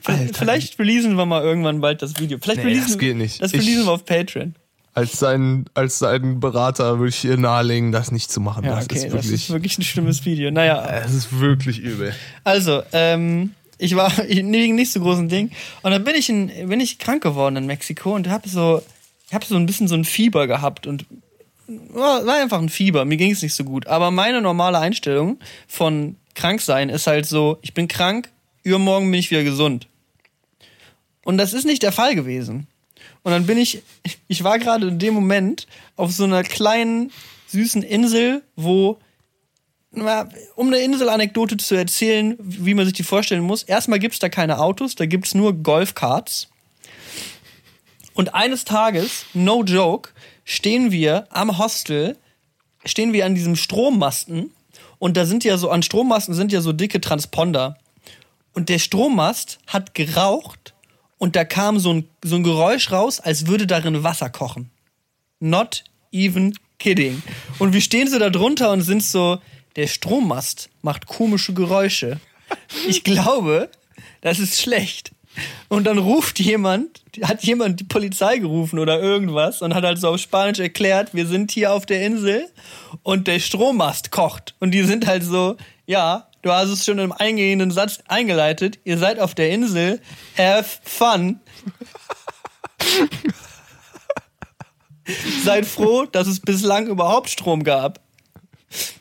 Alter. Vielleicht releasen wir mal irgendwann bald das Video. Vielleicht Nee, releasen, das geht nicht. Das Ich- releasen wir auf Patreon. Als sein, als sein Berater würde ich ihr nahelegen, das nicht zu machen. Ja, das, okay, ist das wirklich, ist wirklich ein schlimmes Video. Naja, es ist wirklich übel. Also, ähm, ich war wegen nicht so großen Ding. Und dann bin ich, in, bin ich krank geworden in Mexiko und habe so, ich habe so ein bisschen so ein Fieber gehabt und war war einfach ein Fieber. Mir ging es nicht so gut. Aber meine normale Einstellung von krank sein ist halt so, ich bin krank, übermorgen bin ich wieder gesund. Und das ist nicht der Fall gewesen. Und dann bin ich, ich war gerade in dem Moment auf so einer kleinen, süßen Insel, wo um eine Inselanekdote zu erzählen, wie man sich die vorstellen muss. Erstmal gibt's da keine Autos, da gibt's nur Golfkarts. Und eines Tages, no joke, stehen wir am Hostel, stehen wir an diesem Strommasten und da sind ja so, an Strommasten sind ja so dicke Transponder. Und der Strommast hat geraucht und da kam so ein, so ein Geräusch raus, als würde darin Wasser kochen. Not even kidding. Und wir stehen so da drunter und sind so, der Strommast macht komische Geräusche. Ich glaube, das ist schlecht. Und dann ruft jemand, hat jemand die Polizei gerufen oder irgendwas und hat halt so auf Spanisch erklärt, wir sind hier auf der Insel und der Strommast kocht. Und die sind halt so, ja, du hast es schon im eingehenden Satz eingeleitet, ihr seid auf der Insel, have fun. Seid froh, dass es bislang überhaupt Strom gab.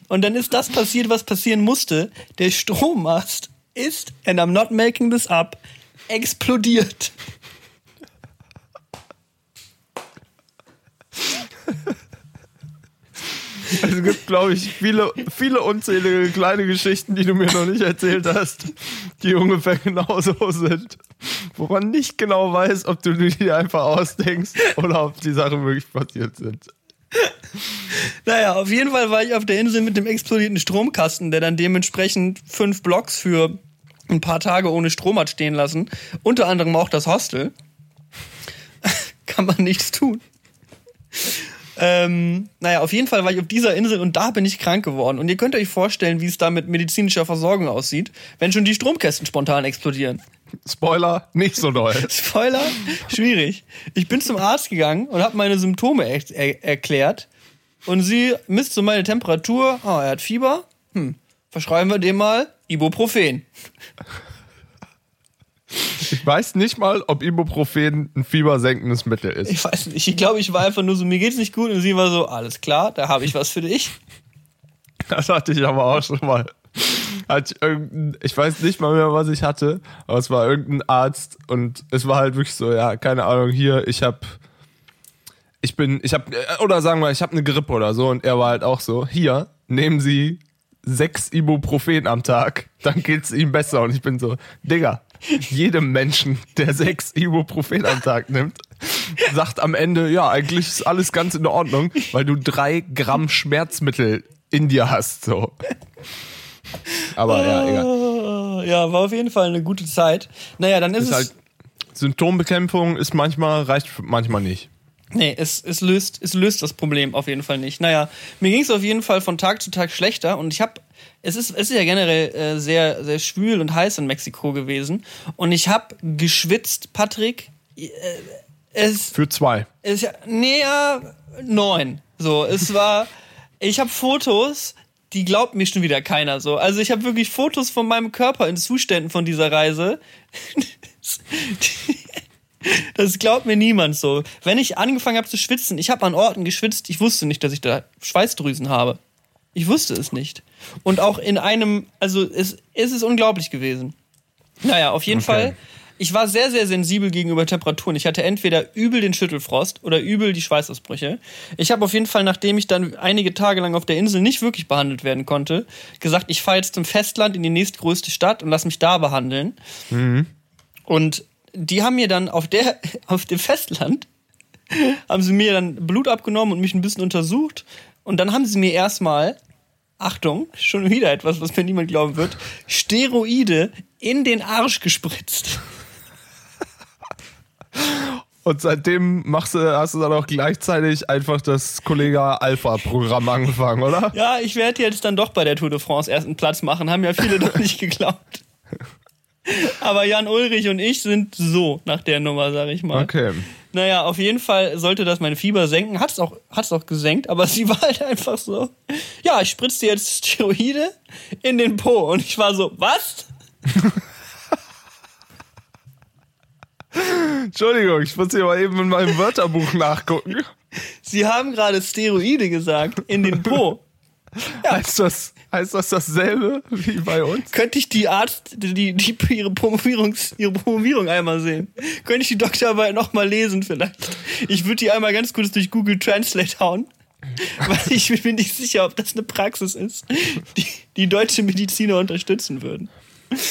Und dann ist das passiert, was passieren musste. Der Strommast ist, and I'm not making this up, explodiert. Es gibt, glaube ich, viele, viele unzählige kleine Geschichten, die du mir noch nicht erzählt hast, die ungefähr genauso sind. Wo man nicht genau weiß, ob du die einfach ausdenkst oder ob die Sachen wirklich passiert sind. Naja, auf jeden Fall war ich auf der Insel mit dem explodierten Stromkasten, der dann dementsprechend fünf Blocks für ein paar Tage ohne Strom hat stehen lassen. Unter anderem auch das Hostel. Kann man nichts tun. Ähm, naja, auf jeden Fall war ich auf dieser Insel und da bin ich krank geworden. Und ihr könnt euch vorstellen, wie es da mit medizinischer Versorgung aussieht, wenn schon die Stromkästen spontan explodieren. Spoiler, nicht so doll. Spoiler, schwierig. Ich bin zum Arzt gegangen und habe meine Symptome er er erklärt. Und sie misst so meine Temperatur. Oh, er hat Fieber. Hm, verschreiben wir dem mal Ibuprofen. Ich weiß nicht mal, ob Ibuprofen ein fiebersenkendes Mittel ist. Ich weiß nicht. Ich glaube, ich war einfach nur so, mir geht's nicht gut. Und sie war so, alles klar, da habe ich was für dich. Das hatte ich aber auch schon mal. Hatte ich, irgendein, ich weiß nicht mal mehr, was ich hatte, aber es war irgendein Arzt und es war halt wirklich so, ja, keine Ahnung, hier, ich hab, ich bin, ich hab, oder sagen wir, ich hab eine Grippe oder so und er war halt auch so, hier, nehmen Sie sechs Ibuprofen am Tag, dann geht's ihm besser und ich bin so, Digga, jedem Menschen, der sechs Ibuprofen am Tag nimmt, sagt am Ende, ja, eigentlich ist alles ganz in Ordnung, weil du drei Gramm Schmerzmittel in dir hast, so. Aber ja, egal. Oh, Ja, war auf jeden Fall eine gute Zeit. Naja, dann ist, Ist es. halt, Symptombekämpfung ist manchmal, reicht manchmal nicht. Nee, es, es, löst, es löst das Problem auf jeden Fall nicht. Naja, mir ging es auf jeden Fall von Tag zu Tag schlechter und ich habe, es ist, es ist ja generell äh, sehr, sehr schwül und heiß in Mexiko gewesen und ich habe geschwitzt, Patrick. Äh, es, Für zwei. es ja, neun. So, es war, ich habe Fotos, die glaubt mir schon wieder keiner so. Also ich habe wirklich Fotos von meinem Körper in Zuständen von dieser Reise. Das glaubt mir niemand so. Wenn ich angefangen habe zu schwitzen, ich habe an Orten geschwitzt, ich wusste nicht, dass ich da Schweißdrüsen habe. Ich wusste es nicht. Und auch in einem, also es, es ist unglaublich gewesen. Naja, auf jeden Okay. Fall. Ich war sehr, sehr sensibel gegenüber Temperaturen. Ich hatte entweder übel den Schüttelfrost oder übel die Schweißausbrüche. Ich habe auf jeden Fall, nachdem ich dann einige Tage lang auf der Insel nicht wirklich behandelt werden konnte, gesagt, ich fahre jetzt zum Festland in die nächstgrößte Stadt und lass mich da behandeln. Und die haben mir dann auf der, auf dem Festland, haben sie mir dann Blut abgenommen und mich ein bisschen untersucht. Und dann haben sie mir erstmal, Achtung, schon wieder etwas, was mir niemand glauben wird, Steroide in den Arsch gespritzt. Und seitdem machst du, hast du dann auch gleichzeitig einfach das Kollega Alpha-Programm angefangen, oder? Ja, ich werde jetzt dann doch bei der Tour de France ersten Platz machen, haben ja viele noch nicht geglaubt. Aber Jan Ulrich und ich sind so nach der Nummer, sag ich mal. Okay. Naja, auf jeden Fall sollte das meine Fieber senken. Hat's auch, hat's auch gesenkt, aber sie war halt einfach so. Ja, ich spritze dir jetzt Steroide in den Po. Und ich war so, was? Entschuldigung, ich muss hier mal eben in meinem Wörterbuch nachgucken. Sie haben gerade Steroide gesagt in den Po. Heißt das, heißt das dasselbe wie bei uns? Könnte ich die Arzt, die, die ihre, Promovierungs, ihre Promovierung einmal sehen? Könnte ich die Doktorarbeit nochmal lesen vielleicht? Ich würde die einmal ganz kurz durch Google Translate hauen. Weil ich bin mir nicht sicher, ob das eine Praxis ist, die, die deutsche Mediziner unterstützen würden.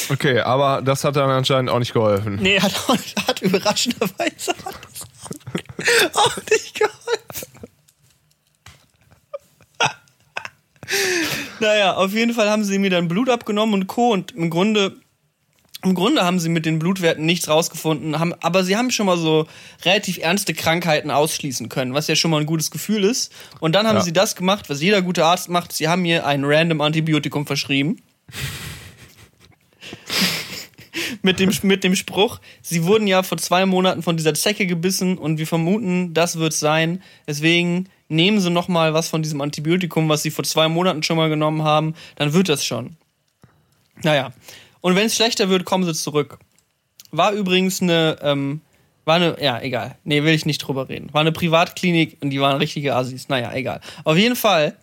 Okay, aber das hat dann anscheinend auch nicht geholfen. Nee, hat, auch, hat überraschenderweise auch nicht geholfen. Naja, auf jeden Fall haben sie mir dann Blut abgenommen und Co. Und im Grunde, im Grunde haben sie mit den Blutwerten nichts rausgefunden, haben, aber sie haben schon mal so relativ ernste Krankheiten ausschließen können, was ja schon mal ein gutes Gefühl ist. Und dann haben Ja. sie das gemacht, was jeder gute Arzt macht. Sie haben mir ein random Antibiotikum verschrieben. mit dem, mit dem Spruch, sie wurden ja vor zwei Monaten von dieser Zecke gebissen und wir vermuten, das wird sein. Deswegen nehmen sie noch mal was von diesem Antibiotikum, was sie vor zwei Monaten schon mal genommen haben, dann wird das schon. Naja. Und wenn es schlechter wird, kommen sie zurück. War übrigens eine, ähm, war eine, ja, egal. Nee, will ich nicht drüber reden. War eine Privatklinik und die waren richtige Assis. Naja, egal. Auf jeden Fall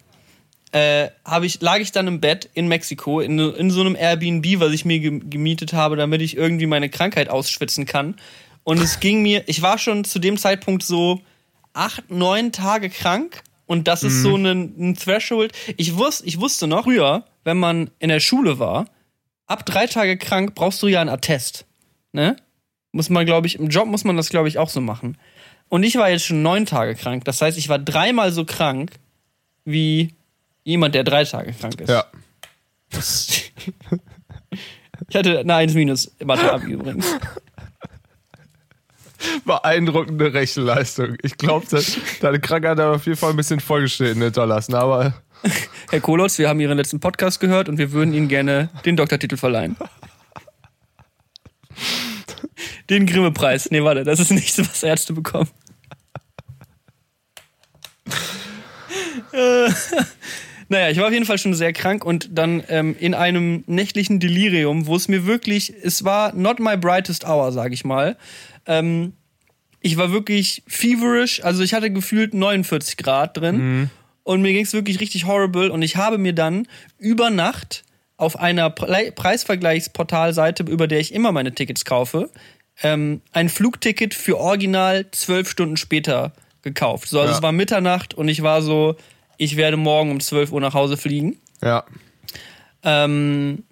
äh, ich, lag ich dann im Bett in Mexiko, in, in so einem Airbnb, was ich mir ge gemietet habe, damit ich irgendwie meine Krankheit ausschwitzen kann. Und es ging mir, ich war schon zu dem Zeitpunkt so, acht, neun Tage krank und das ist so ein, ein Threshold. Ich, wus, ich wusste noch früher, wenn man in der Schule war, ab drei Tage krank brauchst du ja einen Attest. Ne? Muss man, glaube ich, im Job muss man das, glaube ich, auch so machen. Und ich war jetzt schon neun Tage krank. Das heißt, ich war dreimal so krank wie jemand, der drei Tage krank ist. Ja. Ich hatte eine 1 minus im Mathe-Abi übrigens. Beeindruckende Rechenleistung. Ich glaube, deine Krankheit hat auf jeden Fall ein bisschen Folgeschäden hinterlassen, aber Herr Kolotz, wir haben Ihren letzten Podcast gehört und wir würden Ihnen gerne den Doktortitel verleihen. Den Grimme-Preis. Nee, warte, das ist nichts, was Ärzte bekommen. Äh, naja, ich war auf jeden Fall schon sehr krank und dann ähm, in einem nächtlichen Delirium, wo es mir wirklich, es war not my brightest hour, sag ich mal. Ähm, ich war wirklich feverish, also ich hatte gefühlt 49 Grad drin und mir ging es wirklich richtig horrible und ich habe mir dann über Nacht auf einer Pre Preisvergleichsportalseite, über der ich immer meine Tickets kaufe, ähm, ein Flugticket für original zwölf Stunden später gekauft. So, also Ja. es war Mitternacht und ich war so, ich werde morgen um 12 Uhr nach Hause fliegen. ja. Ähm,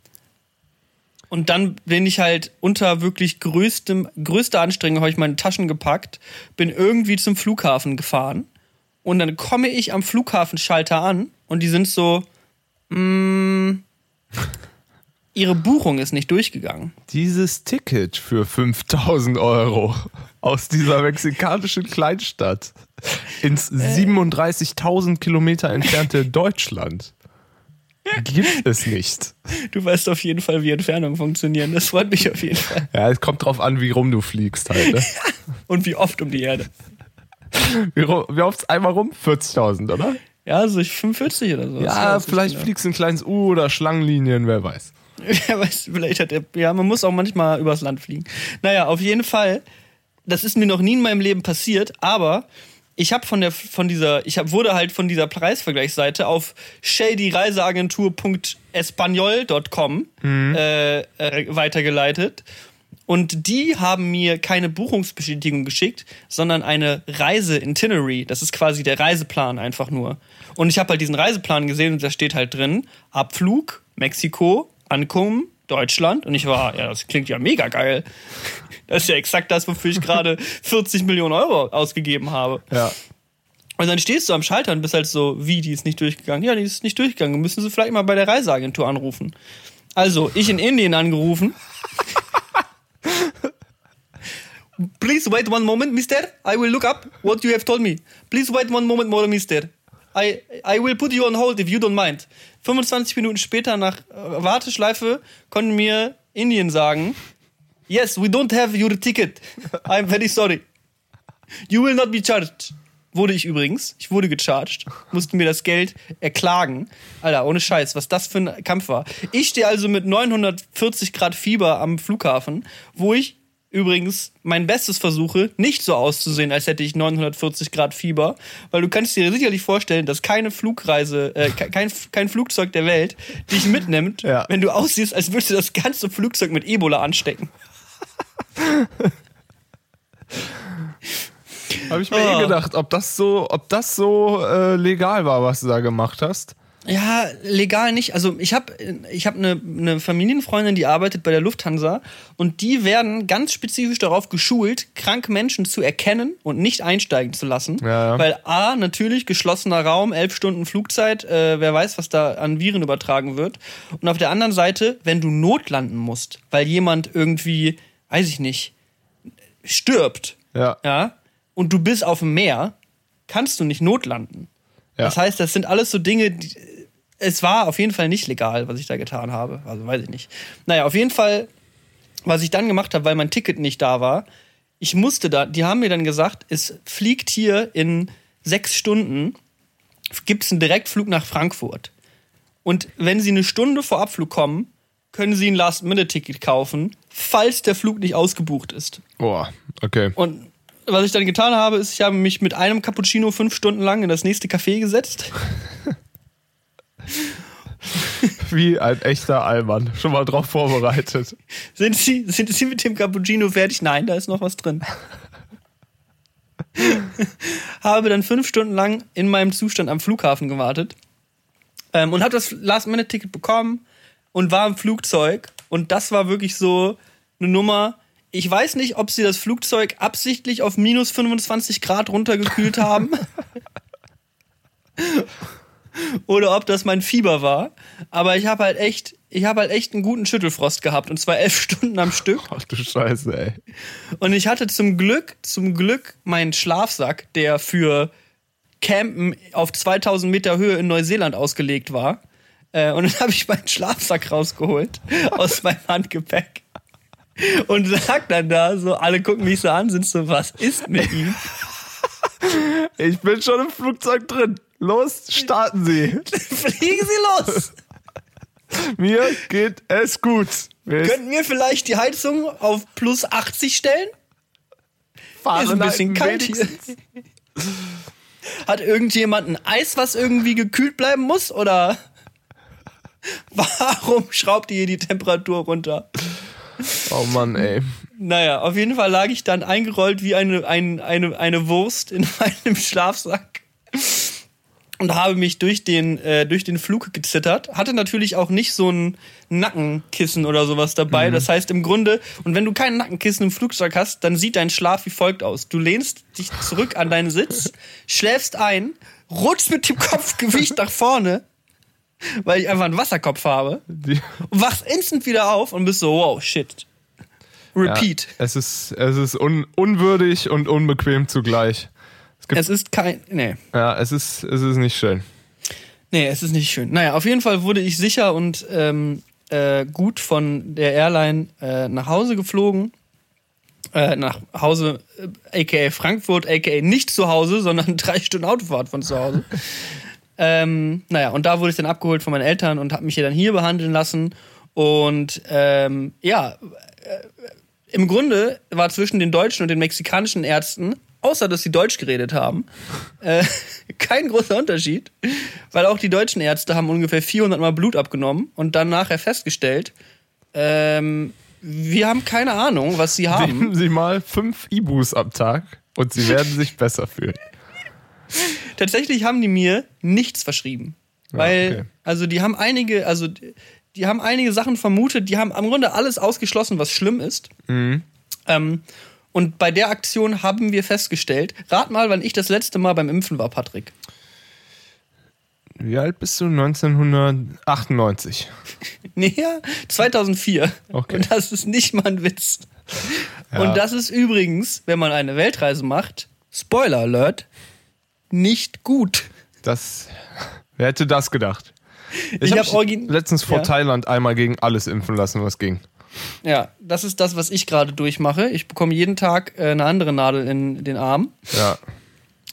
und dann bin ich halt unter wirklich größtem, größter Anstrengung, habe ich meine Taschen gepackt, bin irgendwie zum Flughafen gefahren. Und dann komme ich am Flughafenschalter an und die sind so, mm, ihre Buchung ist nicht durchgegangen. Dieses Ticket für 5000 Euro aus dieser mexikanischen Kleinstadt ins 37.000 Kilometer entfernte Deutschland gibt es nicht. Du weißt auf jeden Fall, wie Entfernungen funktionieren. Das freut mich auf jeden Fall. Ja, es kommt drauf an, wie rum du fliegst halt. Ne? Und wie oft um die Erde. Wie, wie oft einmal rum? 40.000, oder? Ja, so ich 45 oder so. Ja, vielleicht genau. fliegst du ein kleines U oder Schlangenlinien, wer weiß. Wer weiß, vielleicht hat er. Ja, man muss auch manchmal übers Land fliegen. Naja, auf jeden Fall. Das ist mir noch nie in meinem Leben passiert, aber ich habe von der von dieser ich hab, wurde halt von dieser Preisvergleichsseite auf shadyreiseagentur.espanol.com äh, äh, weitergeleitet und die haben mir keine Buchungsbestätigung geschickt, sondern eine Reise-Itinerary. Das ist quasi der Reiseplan einfach nur. Und ich habe halt diesen Reiseplan gesehen und da steht halt drin, Abflug, Mexiko, Ankommen, Deutschland. Und ich war, ja, das klingt ja mega geil. Das ist ja exakt das, wofür ich gerade 40 Millionen Euro ausgegeben habe. Ja. Und dann stehst du am Schalter und bist halt so, wie, die ist nicht durchgegangen? Ja, die ist nicht durchgegangen. Müssen sie vielleicht mal bei der Reiseagentur anrufen. Also, ich in Indien angerufen. Please wait one moment, mister. I will look up what you have told me. Please wait one moment more, mister. I, I will put you on hold if you don't mind. 25 Minuten später nach äh, Warteschleife konnten mir Indien sagen, yes, we don't have your ticket. I'm very sorry. You will not be charged. Wurde ich übrigens. Ich wurde gecharged. Musste mir das Geld erklagen. Alter, ohne Scheiß, was das für ein Kampf war. Ich stehe also mit 940 Grad Fieber am Flughafen, wo ich übrigens mein Bestes versuche, nicht so auszusehen, als hätte ich 940 Grad Fieber. Weil du kannst dir sicherlich vorstellen, dass keine Flugreise, äh, ke- kein, kein Flugzeug der Welt dich mitnimmt, Ja. wenn du aussiehst, als würdest du das ganze Flugzeug mit Ebola anstecken. Habe ich mir Ah. eh gedacht, ob das so, ob das so äh, legal war, was du da gemacht hast. Ja, legal nicht. Also ich habe ich hab eine ne Familienfreundin, die arbeitet bei der Lufthansa und die werden ganz spezifisch darauf geschult, kranke Menschen zu erkennen und nicht einsteigen zu lassen. Ja, ja. Weil A, natürlich geschlossener Raum, elf Stunden Flugzeit, äh, wer weiß, was da an Viren übertragen wird. Und auf der anderen Seite, wenn du notlanden musst, weil jemand irgendwie, weiß ich nicht, stirbt, Ja. ja, und du bist auf dem Meer, kannst du nicht notlanden. Ja. Das heißt, das sind alles so Dinge, die, es war auf jeden Fall nicht legal, was ich da getan habe. Also weiß ich nicht. Naja, auf jeden Fall, was ich dann gemacht habe, weil mein Ticket nicht da war, ich musste da, die haben mir dann gesagt, es fliegt hier in sechs Stunden, gibt es einen Direktflug nach Frankfurt. Und wenn Sie eine Stunde vor Abflug kommen, können Sie ein Last-Minute-Ticket kaufen, falls der Flug nicht ausgebucht ist. Boah, okay. Und was ich dann getan habe, ist, ich habe mich mit einem Cappuccino fünf Stunden lang in das nächste Café gesetzt. Wie ein echter Allmann. Schon mal drauf vorbereitet. Sind Sie, sind Sie mit dem Cappuccino fertig? Nein, da ist noch was drin. habe dann fünf Stunden lang in meinem Zustand am Flughafen gewartet ähm, und habe das Last-Minute-Ticket bekommen und war im Flugzeug. Und das war wirklich so eine Nummer. Ich weiß nicht, ob sie das Flugzeug absichtlich auf minus 25 Grad runtergekühlt haben. oder ob das mein Fieber war. Aber ich habe halt echt, ich habe halt echt einen guten Schüttelfrost gehabt und zwar elf Stunden am Stück. Ach du Scheiße, ey. Und ich hatte zum Glück, zum Glück meinen Schlafsack, der für Campen auf 2000 Meter Höhe in Neuseeland ausgelegt war. Äh, und dann habe ich meinen Schlafsack rausgeholt aus meinem Handgepäck. Und lag dann da, so alle gucken mich so an, sind so, was ist mit ihm? Ich bin schon im Flugzeug drin. Los, starten Sie. Fliegen Sie los! Mir geht es gut. Könnten wir vielleicht die Heizung auf plus 80 stellen? fahren Ist ein bisschen kalt hier. Hat irgendjemand ein Eis, was irgendwie gekühlt bleiben muss? Oder warum schraubt ihr die Temperatur runter? Oh Mann, ey. Naja, auf jeden Fall lag ich dann eingerollt wie eine, ein, eine, eine Wurst in meinem Schlafsack und habe mich durch den, äh, durch den Flug gezittert. Hatte natürlich auch nicht so ein Nackenkissen oder sowas dabei. Das heißt im Grunde, und wenn du kein Nackenkissen im Flugzeug hast, dann sieht dein Schlaf wie folgt aus. Du lehnst dich zurück an deinen Sitz, schläfst ein, rutschst mit dem Kopfgewicht nach vorne, weil ich einfach einen Wasserkopf habe, und wachst instant wieder auf und bist so, wow, shit. Repeat. Ja, es ist, es ist un, unwürdig und unbequem zugleich. Es gibt, Es ist kein. Nee. ja, es ist, es ist nicht schön. Nee, es ist nicht schön. Naja, auf jeden Fall wurde ich sicher und ähm, äh, gut von der Airline äh, nach Hause geflogen. Äh, nach Hause, äh, aka Frankfurt, aka nicht zu Hause, sondern drei Stunden Autofahrt von zu Hause. Ähm, naja, und da wurde ich dann abgeholt von meinen Eltern und habe mich hier dann hier behandeln lassen. Und ähm, ja, äh, im Grunde war zwischen den deutschen und den mexikanischen Ärzten, außer dass sie Deutsch geredet haben, äh, kein großer Unterschied, weil auch die deutschen Ärzte haben ungefähr 400 Mal Blut abgenommen und dann nachher festgestellt, ähm, wir haben keine Ahnung, was sie haben. Nehmen Sie mal fünf Ibus am Tag und Sie werden sich besser fühlen. Tatsächlich haben die mir nichts verschrieben. Weil, okay. also die haben einige, also die haben einige Sachen vermutet, die haben im Grunde alles ausgeschlossen, was schlimm ist. Ähm, und bei der Aktion haben wir festgestellt, rat mal, wann ich das letzte Mal beim Impfen war, Patrick. Wie alt bist du? 1998. Nee, ja, 2004. Okay. Und das ist nicht mal ein Witz. Ja. Und das ist übrigens, wenn man eine Weltreise macht, Spoiler Alert, nicht gut. Das, wer hätte das gedacht? Ich hab hab mich origin- letztens vor Ja. Thailand einmal gegen alles impfen lassen, was ging. Ja, das ist das, was ich gerade durchmache. Ich bekomme jeden Tag äh, eine andere Nadel in den Arm. Ja.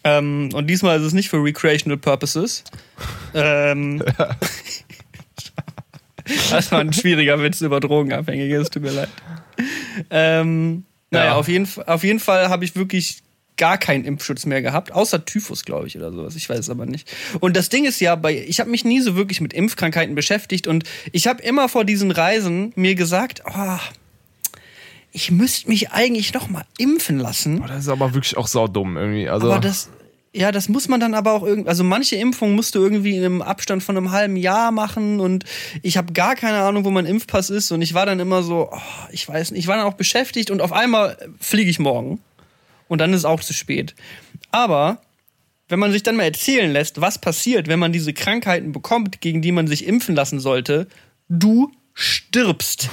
Ähm, und diesmal ist es nicht für recreational purposes. Ähm, das war ein schwieriger Witz über Drogenabhängige, es tut mir leid. Ähm, naja, Ja. auf jeden, auf jeden Fall habe ich wirklich gar keinen Impfschutz mehr gehabt, außer Typhus, glaube ich, oder sowas. Ich weiß es aber nicht. Und das Ding ist ja, bei, ich habe mich nie so wirklich mit Impfkrankheiten beschäftigt und ich habe immer vor diesen Reisen mir gesagt, oh, ich müsste mich eigentlich noch mal impfen lassen. Das ist aber wirklich auch saudumm irgendwie. Also, Aber das, ja, das muss man dann aber auch irgendwie, also manche Impfungen musst du irgendwie in einem Abstand von einem halben Jahr machen und ich habe gar keine Ahnung, wo mein Impfpass ist und ich war dann immer so, oh, ich weiß nicht, ich war dann auch beschäftigt und auf einmal fliege ich morgen und dann ist es auch zu spät. Aber wenn man sich dann mal erzählen lässt, was passiert, wenn man diese Krankheiten bekommt, gegen die man sich impfen lassen sollte, du stirbst.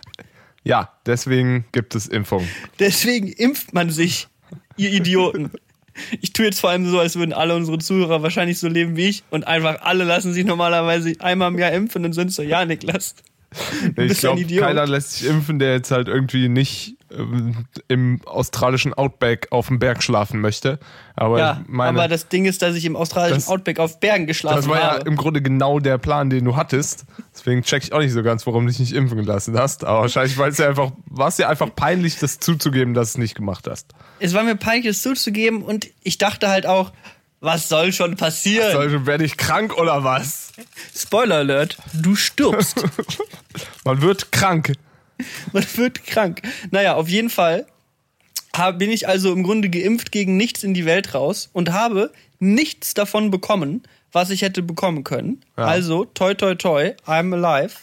ja, deswegen gibt es Impfungen. Deswegen impft man sich, ihr Idioten. Ich tue jetzt vor allem so, als würden alle unsere Zuhörer wahrscheinlich so leben wie ich und einfach alle lassen sich normalerweise einmal im Jahr impfen und sind so, ja, Niklas. Du Ich glaube, Idiot. keiner lässt sich impfen, der jetzt halt irgendwie nicht im australischen Outback auf dem Berg schlafen möchte. Aber Ja, meine, aber das Ding ist, dass ich im australischen Das- Outback auf Bergen geschlafen das war ja habe. im Grunde genau der Plan, den du hattest. Deswegen check ich auch nicht so ganz, warum du dich nicht impfen gelassen hast. Aber wahrscheinlich weil es ja einfach, war es ja einfach peinlich, das zuzugeben, dass du es nicht gemacht hast. Es war mir peinlich, das zuzugeben und ich dachte halt auch, was soll schon passieren? Also werde ich krank oder was? Spoiler Alert, du stirbst. Man wird krank. Man wird krank. Naja, auf jeden Fall bin ich also im Grunde geimpft gegen nichts in die Welt raus und habe nichts davon bekommen, was ich hätte bekommen können. Ja. Also, toi, toi, toi, I'm alive.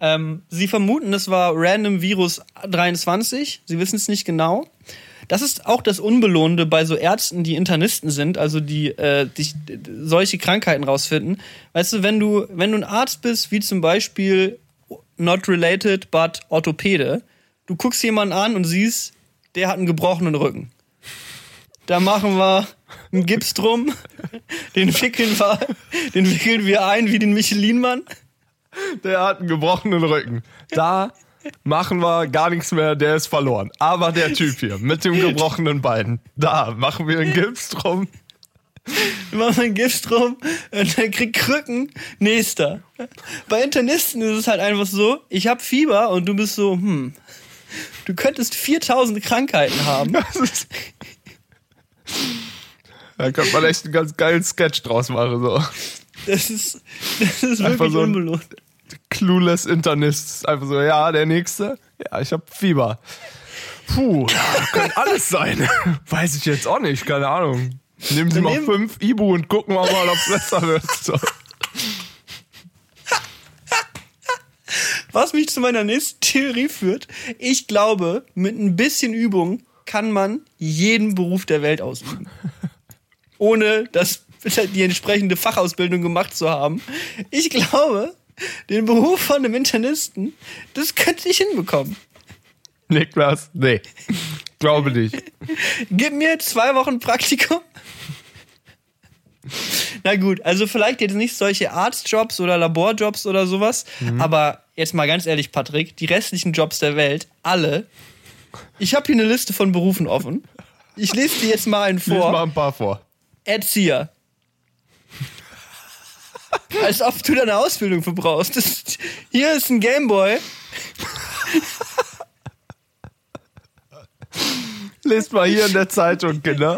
Ähm, sie vermuten, es war Random Virus 23. Sie wissen es nicht genau. Das ist auch das Unbelohnte bei so Ärzten, die Internisten sind, also die, äh, die solche Krankheiten rausfinden. Weißt du, wenn du, wenn du ein Arzt bist, wie zum Beispiel not related, but Orthopäde, du guckst jemanden an und siehst, der hat einen gebrochenen Rücken. Da machen wir einen Gips drum, den wickeln wir, den wickeln wir ein wie den Michelin-Mann. Der hat einen gebrochenen Rücken. Da machen wir gar nichts mehr, der ist verloren. Aber der Typ hier mit dem gebrochenen Bein, da machen wir einen Gips drum. Machen einen Gips drum und der kriegt Krücken. Nächster. Bei Internisten ist es halt einfach so, ich habe Fieber und du bist so, hm, du könntest 4000 Krankheiten haben. Da könnte man echt einen ganz geilen Sketch draus machen. So. Das ist, das ist Einfach wirklich so unbelohnt. Clueless Internist. Einfach so, ja, der nächste. Ja, ich hab Fieber. Puh, kann alles sein. Weiß ich jetzt auch nicht, keine Ahnung. Nehmen Sie mal nehmen- fünf Ibu und gucken wir mal, ob es besser wird. So. Was mich zu meiner nächsten Theorie führt, ich glaube, mit ein bisschen Übung kann man jeden Beruf der Welt ausüben. Ohne das, die entsprechende Fachausbildung gemacht zu haben. Ich glaube, den Beruf von einem Internisten, das könnte ich hinbekommen. Niklas, nee. Glaube nicht. Gib mir zwei Wochen Praktikum. Na gut, also vielleicht jetzt nicht solche Arztjobs oder Laborjobs oder sowas, aber jetzt mal ganz ehrlich, Patrick, die restlichen Jobs der Welt, alle. Ich habe hier eine Liste von Berufen offen. Ich lese dir jetzt mal einen Lies mal vor. ein paar vor. Erzieher. Als ob du da eine Ausbildung für brauchst. Das, hier ist ein Gameboy. Lest mal hier in der Zeitung, Kinder.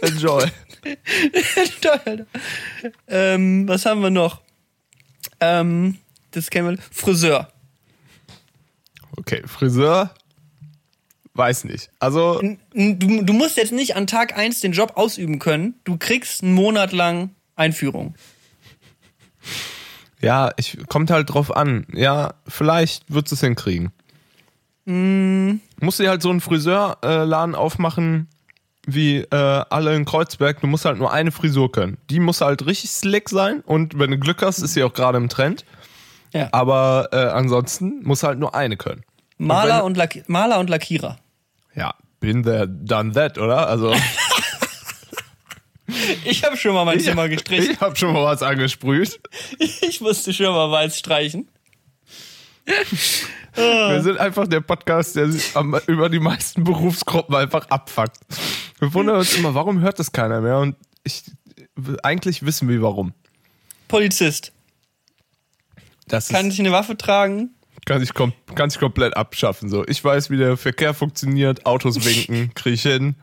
Enjoy. Ähm, was haben wir noch? Ähm, das kennen wir. Friseur. Okay, Friseur. Weiß nicht. Also, Du, du musst jetzt nicht an Tag 1 den Job ausüben können. Du kriegst einen Monat lang Einführung. ja, ich kommt halt drauf an. Ja, vielleicht wird es hinkriegen. Musst du halt so einen Friseurladen aufmachen, wie äh, alle in Kreuzberg. Du musst halt nur eine Frisur können. Die muss halt richtig slick sein und wenn du Glück hast, ist sie auch gerade im Trend. Ja. Aber äh, ansonsten muss halt nur eine können. Maler und, Lack Maler und Lackierer. Ja, bin there, done that, oder? Also Ich habe schon mal mein Zimmer gestrichen. ich habe schon mal was angesprüht. Ich musste schon mal weiß streichen. Wir sind einfach der Podcast, der sich am, über die meisten Berufsgruppen einfach abfuckt. Wir wundern uns immer, warum hört das keiner mehr? Und ich, eigentlich wissen wir warum. Polizist. Das Kann ist, ich eine Waffe tragen? kann, ich kom kann ich komplett abschaffen. So, ich weiß, wie der Verkehr funktioniert. Autos winken, krieg ich hin.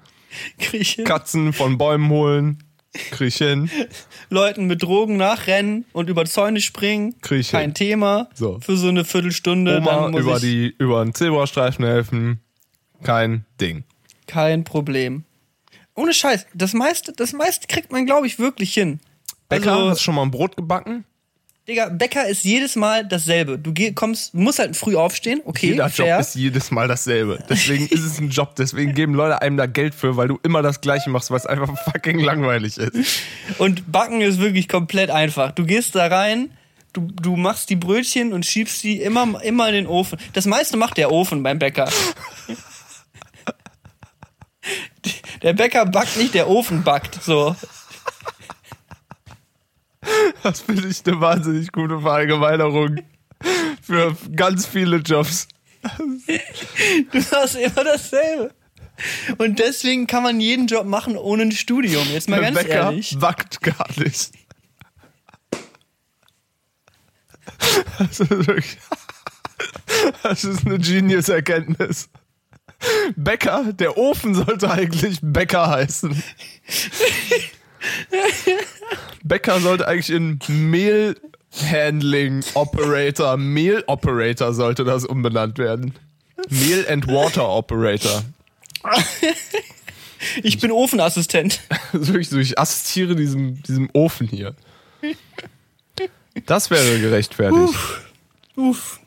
Krieg ich hin. Katzen von Bäumen holen, hin. Leuten mit Drogen nachrennen und über Zäune springen. Krieg ich Kein. Thema. So. Für so eine Viertelstunde. Oma über die über einen Zebrastreifen helfen, kein Ding. Kein Problem. Ohne Scheiß. Das meiste, das meiste kriegt man, glaube ich, wirklich hin. Bäcker, Also- hast du schon mal ein Brot gebacken? Digga, Bäcker ist jedes Mal dasselbe. Du kommst, musst halt früh aufstehen, okay, Jeder fair. Job ist jedes Mal dasselbe. Deswegen ist es ein Job. Deswegen geben Leute einem da Geld für, weil du immer das Gleiche machst, weil es einfach fucking langweilig ist. Und Backen ist wirklich komplett einfach. Du gehst da rein, du, du machst die Brötchen und schiebst die immer, immer in den Ofen. Das meiste macht der Ofen beim Bäcker. Der Bäcker backt nicht, der Ofen backt. So. Das finde ich eine wahnsinnig gute Verallgemeinerung für ganz viele Jobs. Du hast immer dasselbe. Und deswegen kann man jeden Job machen ohne ein Studium. Jetzt mal ganz Bäcker ehrlich. backt gar nicht. Das ist wirklich. Das ist eine Genius-Erkenntnis. Bäcker, der Ofen sollte eigentlich Bäcker heißen. Bäcker sollte eigentlich in Mehl-Handling Operator, Mehl Operator sollte das umbenannt werden. Mehl and Water Operator. Ich bin Ofenassistent. Also wirklich so, ich assistiere diesem, diesem Ofen hier. Das wäre gerechtfertigt. Uff.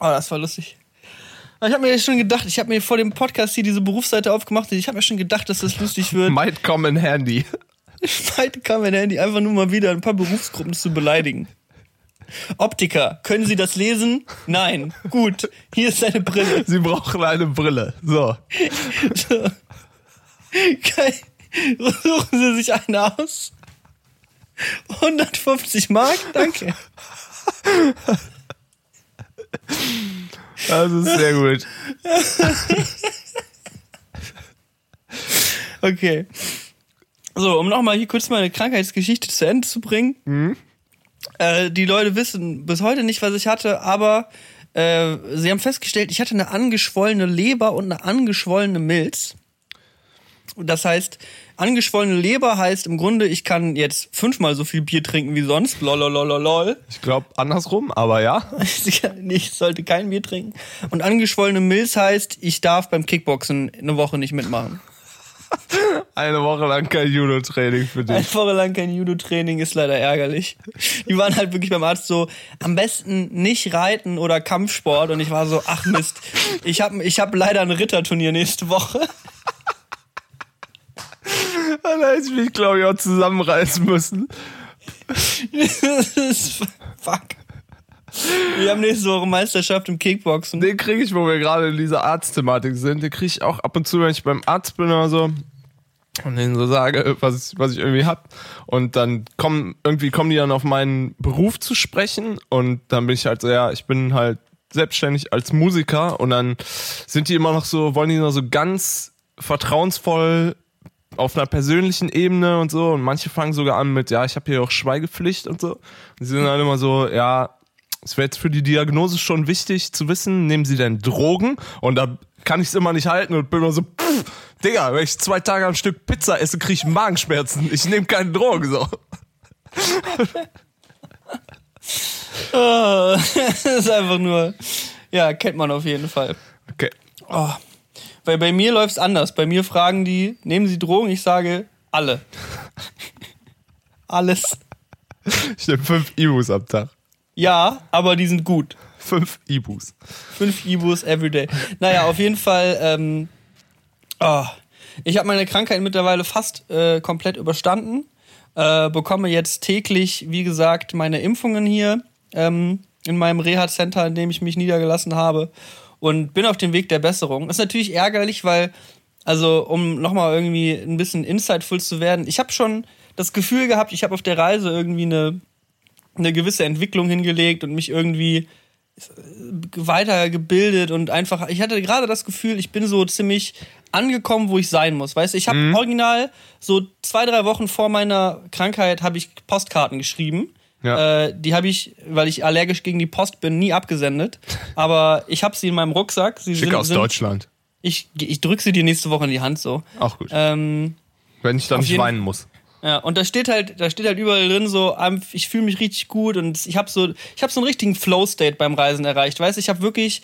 Oh, das war lustig. Ich habe mir schon gedacht, ich habe mir vor dem Podcast hier diese Berufsseite aufgemacht und ich habe mir schon gedacht, dass das lustig wird. Might come in handy. Heute kam mein Handy einfach nur mal wieder ein paar Berufsgruppen zu beleidigen. Optiker, können Sie das lesen? Nein. Gut, hier ist eine Brille. Sie brauchen eine Brille. So. So. Geil. Suchen Sie sich eine aus. 150 Mark, danke. Das ist sehr gut. Okay. So, um nochmal hier kurz meine Krankheitsgeschichte zu Ende zu bringen. Äh, die Leute wissen bis heute nicht, was ich hatte, aber äh, sie haben festgestellt, ich hatte eine angeschwollene Leber und eine angeschwollene Milz. Das heißt, angeschwollene Leber heißt im Grunde, ich kann jetzt fünfmal so viel Bier trinken wie sonst. Lololololol. Ich glaube andersrum, aber ja. Ich sollte kein Bier trinken. Und angeschwollene Milz heißt, ich darf beim Kickboxen eine Woche nicht mitmachen. Eine Woche lang kein Judo-Training für Eine dich. Woche lang kein Judo-Training ist leider ärgerlich. Die waren halt wirklich beim Arzt so, am besten nicht reiten oder Kampfsport. Und ich war so, ach Mist, ich habe ich hab leider ein Ritterturnier nächste Woche. Da hätte ich mich, glaube ich, auch zusammenreißen müssen. Das ist fuck. Wir haben nächste Woche Meisterschaft im Kickboxen. Den kriege ich, wo wir gerade in dieser Arztthematik sind, den kriege ich auch ab und zu, wenn ich beim Arzt bin oder so und denen so sage, was ich, was ich irgendwie hab. Und dann kommen, irgendwie kommen die dann auf meinen Beruf zu sprechen und dann bin ich halt so, ja, ich bin halt selbstständig als Musiker und dann sind die immer noch so, wollen die noch so ganz vertrauensvoll auf einer persönlichen Ebene und so und manche fangen sogar an mit, ja, ich habe hier auch Schweigepflicht und so. Und sie sind dann immer so, ja, es wäre jetzt für die Diagnose schon wichtig zu wissen, nehmen sie denn Drogen? Und da kann ich es immer nicht halten und bin immer so, pff, Digga, wenn ich zwei Tage am Stück Pizza esse, kriege ich Magenschmerzen. Ich nehme keine Drogen so. Oh, das ist einfach nur, ja, kennt man auf jeden Fall. Okay. Oh. Weil bei mir läuft's anders. Bei mir fragen die, nehmen Sie Drogen? Ich sage, alle. Alles. Ich nehme fünf Ibus am Tag. Ja, aber die sind gut. Fünf Ibus. Fünf Ibus everyday. Naja, auf jeden Fall, ähm, oh, ich habe meine Krankheit mittlerweile fast äh, komplett überstanden. Äh, bekomme jetzt täglich, wie gesagt, meine Impfungen hier ähm, in meinem Reha-Center, in dem ich mich niedergelassen habe. Und bin auf dem Weg der Besserung. Ist natürlich ärgerlich, weil, also um nochmal irgendwie ein bisschen insightful zu werden, ich habe schon das Gefühl gehabt, ich habe auf der Reise irgendwie eine, eine gewisse Entwicklung hingelegt und mich irgendwie weitergebildet und einfach, ich hatte gerade das Gefühl, ich bin so ziemlich angekommen, wo ich sein muss. Weißt du, ich habe original so zwei, drei Wochen vor meiner Krankheit habe ich Postkarten geschrieben. Ja. Äh, die habe ich, weil ich allergisch gegen die Post bin, nie abgesendet. Aber ich habe sie in meinem Rucksack. Sie Schick sind, aus sind, Deutschland. Ich, ich drücke sie dir nächste Woche in die Hand so. Auch gut. Ähm, wenn ich dann nicht weinen muss. Ja, und da steht halt, da steht halt überall drin so, ich fühle mich richtig gut und ich habe so, ich habe so einen richtigen Flow-State beim Reisen erreicht. Weißt, ich habe wirklich,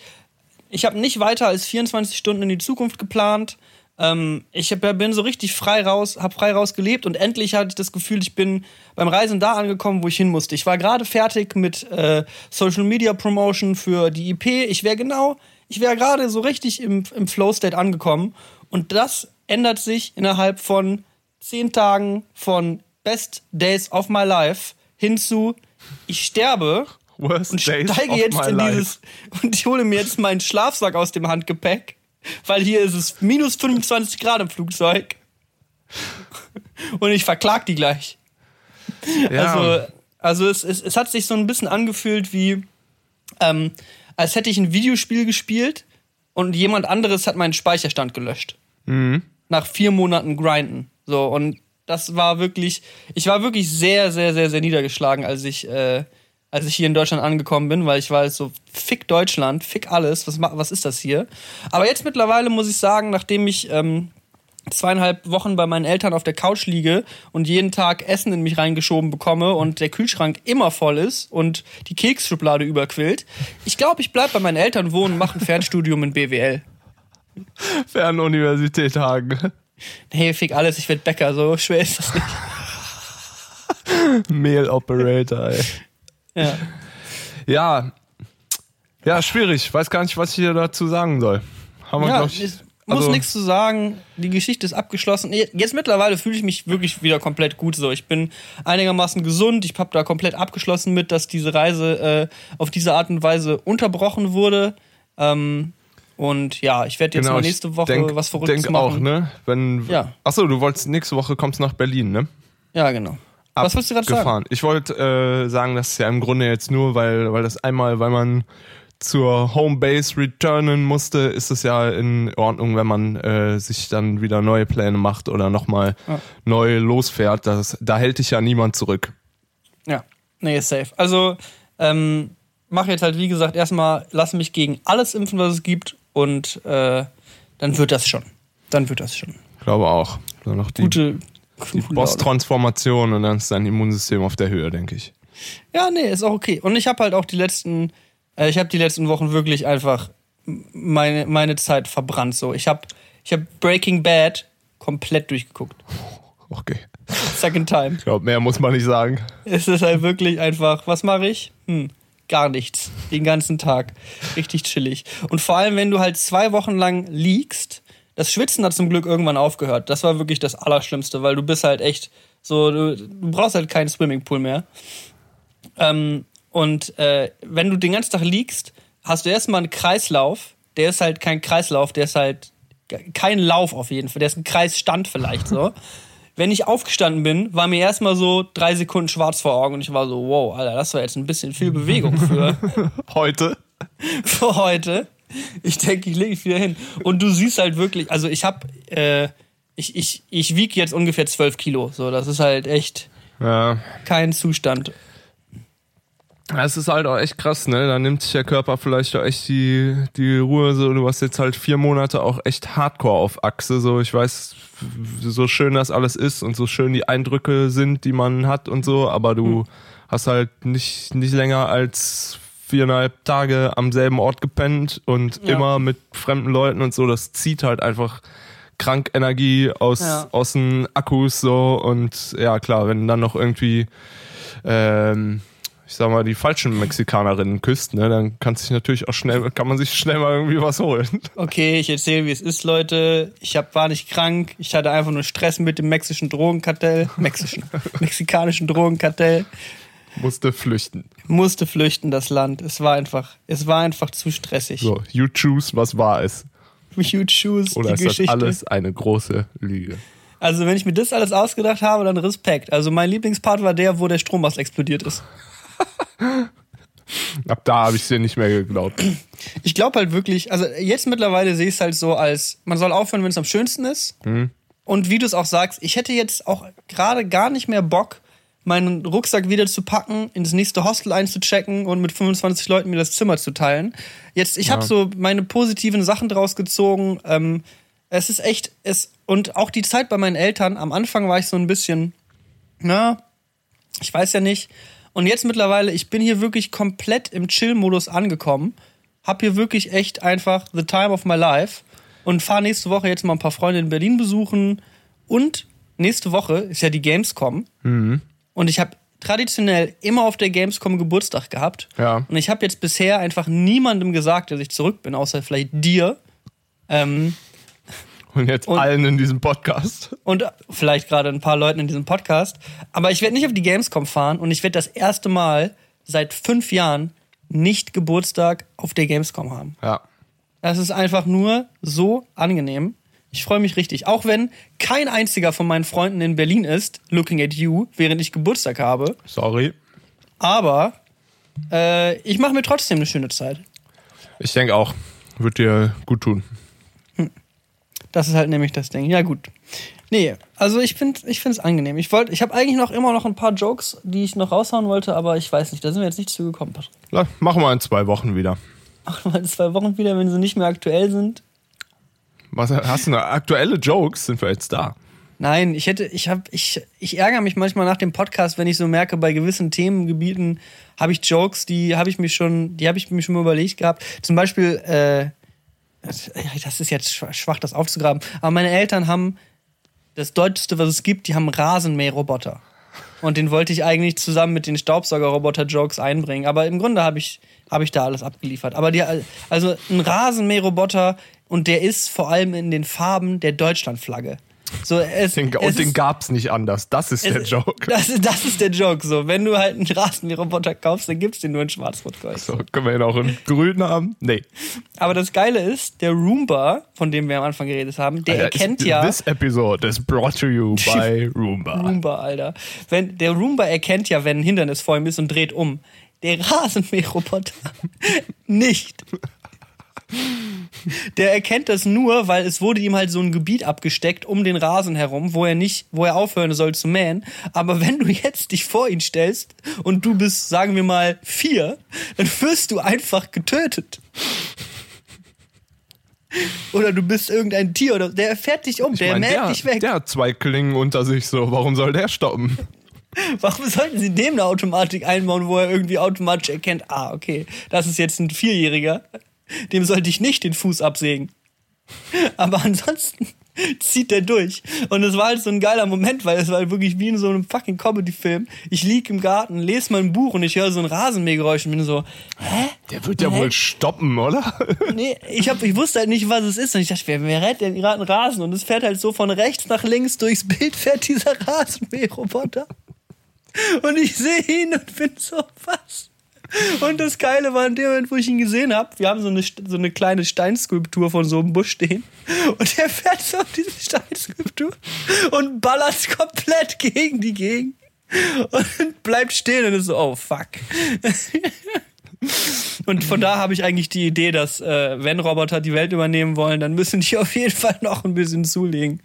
ich habe nicht weiter als 24 Stunden in die Zukunft geplant. Ähm, ich hab, bin so richtig frei raus, habe frei raus gelebt und endlich hatte ich das Gefühl, ich bin beim Reisen da angekommen, wo ich hin musste. Ich war gerade fertig mit äh, Social Media Promotion für die IP. Ich wäre genau, ich wäre gerade so richtig im, im Flow-State angekommen und das ändert sich innerhalb von zehn Tagen von Best Days of My Life hin zu ich sterbe Worst und days steige of jetzt my in life. dieses und ich hole mir jetzt meinen Schlafsack aus dem Handgepäck, weil hier ist es minus 25 Grad im Flugzeug und ich verklag die gleich. Ja. Also, also es, es, es hat sich so ein bisschen angefühlt wie, ähm, als hätte ich ein Videospiel gespielt und jemand anderes hat meinen Speicherstand gelöscht. Nach vier Monaten Grinden. So, und das war wirklich, ich war wirklich sehr, sehr, sehr, sehr niedergeschlagen, als ich, äh, als ich hier in Deutschland angekommen bin, weil ich war so, fick Deutschland, fick alles, was, was ist das hier? Aber jetzt mittlerweile muss ich sagen, nachdem ich ähm, zweieinhalb Wochen bei meinen Eltern auf der Couch liege und jeden Tag Essen in mich reingeschoben bekomme und der Kühlschrank immer voll ist und die Keksschublade überquillt. Ich glaube, ich bleib bei meinen Eltern wohnen und mache ein Fernstudium in BWL. Fernuniversität Hagen. Nee, fick alles, ich werd Bäcker, so schwer ist das nicht. Mail Operator, ey. Ja. Ja. Ja, schwierig. Weiß gar nicht, was ich hier dazu sagen soll. Haben wir, Ja, ich, es muss also- nichts zu sagen. Die Geschichte ist abgeschlossen. Jetzt mittlerweile fühle ich mich wirklich wieder komplett gut so. Ich bin einigermaßen gesund. Ich habe da komplett abgeschlossen mit, dass diese Reise äh, auf diese Art und Weise unterbrochen wurde. Ähm, und ja, ich werde jetzt mal Genau, ich nächste Woche denk, was Verrücktes denk machen. auch, ne? Wenn, Ja. Achso, du wolltest nächste Woche kommst nach Berlin, ne? Ja, genau. was wolltest du gerade sagen? Ich wollte äh, sagen, das ist ja im Grunde jetzt nur, weil, weil das einmal, weil man zur Homebase returnen musste, ist es ja in Ordnung, wenn man äh, sich dann wieder neue Pläne macht oder nochmal Ja. neu losfährt. Das, da hält dich ja niemand zurück. Ja, nee, safe. Also, ähm, mache jetzt halt, wie gesagt, erstmal, lass mich gegen alles impfen, was es gibt und äh, dann wird das schon. Dann wird das schon. Glaube auch. So noch die, Gute, die. Boss-Transformation und dann ist dein Immunsystem auf der Höhe, denke ich. Ja, nee, ist auch okay. Und ich habe halt auch die letzten, äh, ich habe die letzten Wochen wirklich einfach meine, meine Zeit verbrannt. So, ich habe ich hab Breaking Bad komplett durchgeguckt. Okay. Second time. Ich glaube, mehr muss man nicht sagen. Es ist halt wirklich einfach, was mache ich? Hm, gar nichts. Den ganzen Tag. Richtig chillig. Und vor allem, wenn du halt zwei Wochen lang liegst, das Schwitzen hat zum Glück irgendwann aufgehört. Das war wirklich das Allerschlimmste, weil du bist halt echt so, du, du brauchst halt keinen Swimmingpool mehr. Ähm, und äh, wenn du den ganzen Tag liegst, hast du erstmal einen Kreislauf. Der ist halt kein Kreislauf, der ist halt kein Lauf auf jeden Fall. Der ist ein Kreisstand vielleicht so. Wenn ich aufgestanden bin, war mir erstmal so drei Sekunden schwarz vor Augen und ich war so, wow, Alter, das war jetzt ein bisschen viel Bewegung für, Heute. für heute. Ich denke, ich lege mich wieder hin. Und du siehst halt wirklich, also ich hab, äh, ich, ich, ich wiege jetzt ungefähr 12 Kilo. So, das ist halt echt Ja. kein Zustand. Es ist halt auch echt krass, ne? Da nimmt sich der Körper vielleicht auch echt die, die Ruhe. So, du hast jetzt halt vier Monate auch echt Hardcore auf Achse. So, ich weiß, so schön das alles ist und so schön die Eindrücke sind, die man hat und so, aber du hast halt nicht, nicht länger als viereinhalb Tage am selben Ort gepennt und Ja. immer mit fremden Leuten und so. Das zieht halt einfach krank Energie aus, Ja. aus den Akkus so und ja klar, wenn dann noch irgendwie ähm, ich sag mal, die falschen Mexikanerinnen küsst, ne, dann kann sich natürlich auch schnell, kann man sich schnell mal irgendwie was holen. Okay, ich erzähle, wie es ist, Leute. Ich hab, war nicht krank. Ich hatte einfach nur Stress mit dem mexischen Drogenkartell. Mexischen, mexikanischen Drogenkartell. Musste flüchten. Musste flüchten, das Land. Es war einfach, es war einfach zu stressig. So, you choose, was wahr ist. Huge Shoes, Oder die ist das Geschichte. alles eine große Lüge? Also, wenn ich mir das alles ausgedacht habe, dann Respekt. Also, mein Lieblingspart war der, wo der Strommast explodiert ist. Ab da habe ich dir nicht mehr geglaubt. Ich glaube halt wirklich, also jetzt mittlerweile sehe ich es halt so als, man soll aufhören, wenn es am schönsten ist. Und wie du es auch sagst, ich hätte jetzt auch gerade gar nicht mehr Bock, meinen Rucksack wieder zu packen, ins nächste Hostel einzuchecken und mit 25 Leuten mir das Zimmer zu teilen. Jetzt, ich habe so meine positiven Sachen draus gezogen. Ähm, es ist echt, es, und auch die Zeit bei meinen Eltern, am Anfang war ich so ein bisschen, na, ich weiß ja nicht. Und jetzt mittlerweile, ich bin hier wirklich komplett im Chill-Modus angekommen. Hab hier wirklich echt einfach the time of my life. Und fahre nächste Woche jetzt mal ein paar Freunde in Berlin besuchen. Und nächste Woche ist ja die Gamescom. Und ich habe traditionell immer auf der Gamescom Geburtstag gehabt. Ja. Und ich habe jetzt bisher einfach niemandem gesagt, dass ich zurück bin, außer vielleicht dir. Ähm, Und jetzt Und- allen in diesem Podcast. und vielleicht gerade ein paar Leuten in diesem Podcast. Aber ich werde nicht auf die Gamescom fahren und ich werde das erste Mal seit fünf Jahren nicht Geburtstag auf der Gamescom haben. Ja. Das ist einfach nur so angenehm. Ich freue mich richtig. Auch wenn kein einziger von meinen Freunden in Berlin ist, looking at you, während ich Geburtstag habe. Sorry. Aber äh, ich mache mir trotzdem eine schöne Zeit. Ich denke auch, wird dir gut tun. Das ist halt nämlich das Ding. Ja, gut. Nee, also ich finde ich es angenehm. Ich wollte, ich habe eigentlich noch immer noch ein paar Jokes, die ich noch raushauen wollte, aber ich weiß nicht, da sind wir jetzt nicht zugekommen, Patrick. Na, Machen wir in zwei Wochen wieder. Ach, mal in zwei Wochen wieder, wenn sie nicht mehr aktuell sind. Was, hast du noch aktuelle Jokes? Sind wir jetzt da? Nein, ich hätte, ich habe, ich, ich ärgere mich manchmal nach dem Podcast, wenn ich so merke, bei gewissen Themengebieten habe ich Jokes, die habe ich mich schon, die habe ich mir schon mal überlegt gehabt. Zum Beispiel, äh, das ist jetzt schwach, das aufzugraben, aber meine Eltern haben das Deutscheste, was es gibt, die haben Rasenmäherroboter. Und den wollte ich eigentlich zusammen mit den Staubsaugerroboter-Jokes einbringen. Aber im Grunde habe ich, hab ich da alles abgeliefert. Aber die, also ein Rasenmäherroboter und der ist vor allem in den Farben der Deutschlandflagge. So, es, den, es und den ist- gab's nicht anders. Das ist der es- Joke. Das, ist- das ist der Joke. So, wenn du halt einen Rasenmäherroboter kaufst, dann gibt's den nur in Schwarz-Rot-Gold. So, können wir ihn auch in grün haben? Nee. Aber das Geile ist, der Roomba, von dem wir am Anfang geredet haben, der Alter, erkennt is- ja. This episode is brought to you by Roomba. Roomba, Alter. Wenn, der Roomba erkennt ja, wenn ein Hindernis vor ihm ist und dreht um. Der Rasenmäherroboter nicht. Der erkennt das nur, weil es wurde ihm halt so ein Gebiet abgesteckt um den Rasen herum, wo er nicht, wo er aufhören soll zu mähen. Aber wenn du jetzt dich vor ihn stellst und du bist, sagen wir mal, vier, dann wirst du einfach getötet. Oder du bist irgendein Tier oder der fährt dich um, Ich der mein, mäht der, dich weg. der hat zwei Klingen unter sich, so. Warum soll der stoppen? Warum sollten sie dem eine Automatik einbauen, wo er irgendwie automatisch erkennt, ah, okay, das ist jetzt ein Vierjähriger, dem sollte ich nicht den Fuß absägen. Aber ansonsten zieht der durch. Und es war halt so ein geiler Moment, weil es war halt wirklich wie in so einem fucking Comedy-Film. Ich lieg im Garten, lese mein Buch und ich höre so ein Rasenmähergeräusch und bin so, hä? Der wird ja Hä? wohl stoppen, oder? Nee, ich, hab, ich wusste halt nicht, was es ist. Und ich dachte, wer, wer rennt denn gerade einen Rasen? Und es fährt halt so von rechts nach links durchs Bild, fährt dieser Rasenmäherroboter. Und ich sehe ihn und bin so, was? Und das Geile war in dem Moment, wo ich ihn gesehen habe, wir haben so eine, so eine kleine Steinskulptur von so einem Busch stehen. Und er fährt so auf diese Steinskulptur und ballert komplett gegen die Gegend. Und bleibt stehen und ist so, oh fuck. Und von da habe ich eigentlich die Idee, dass äh, wenn Roboter die Welt übernehmen wollen, dann müssen die auf jeden Fall noch ein bisschen zulegen.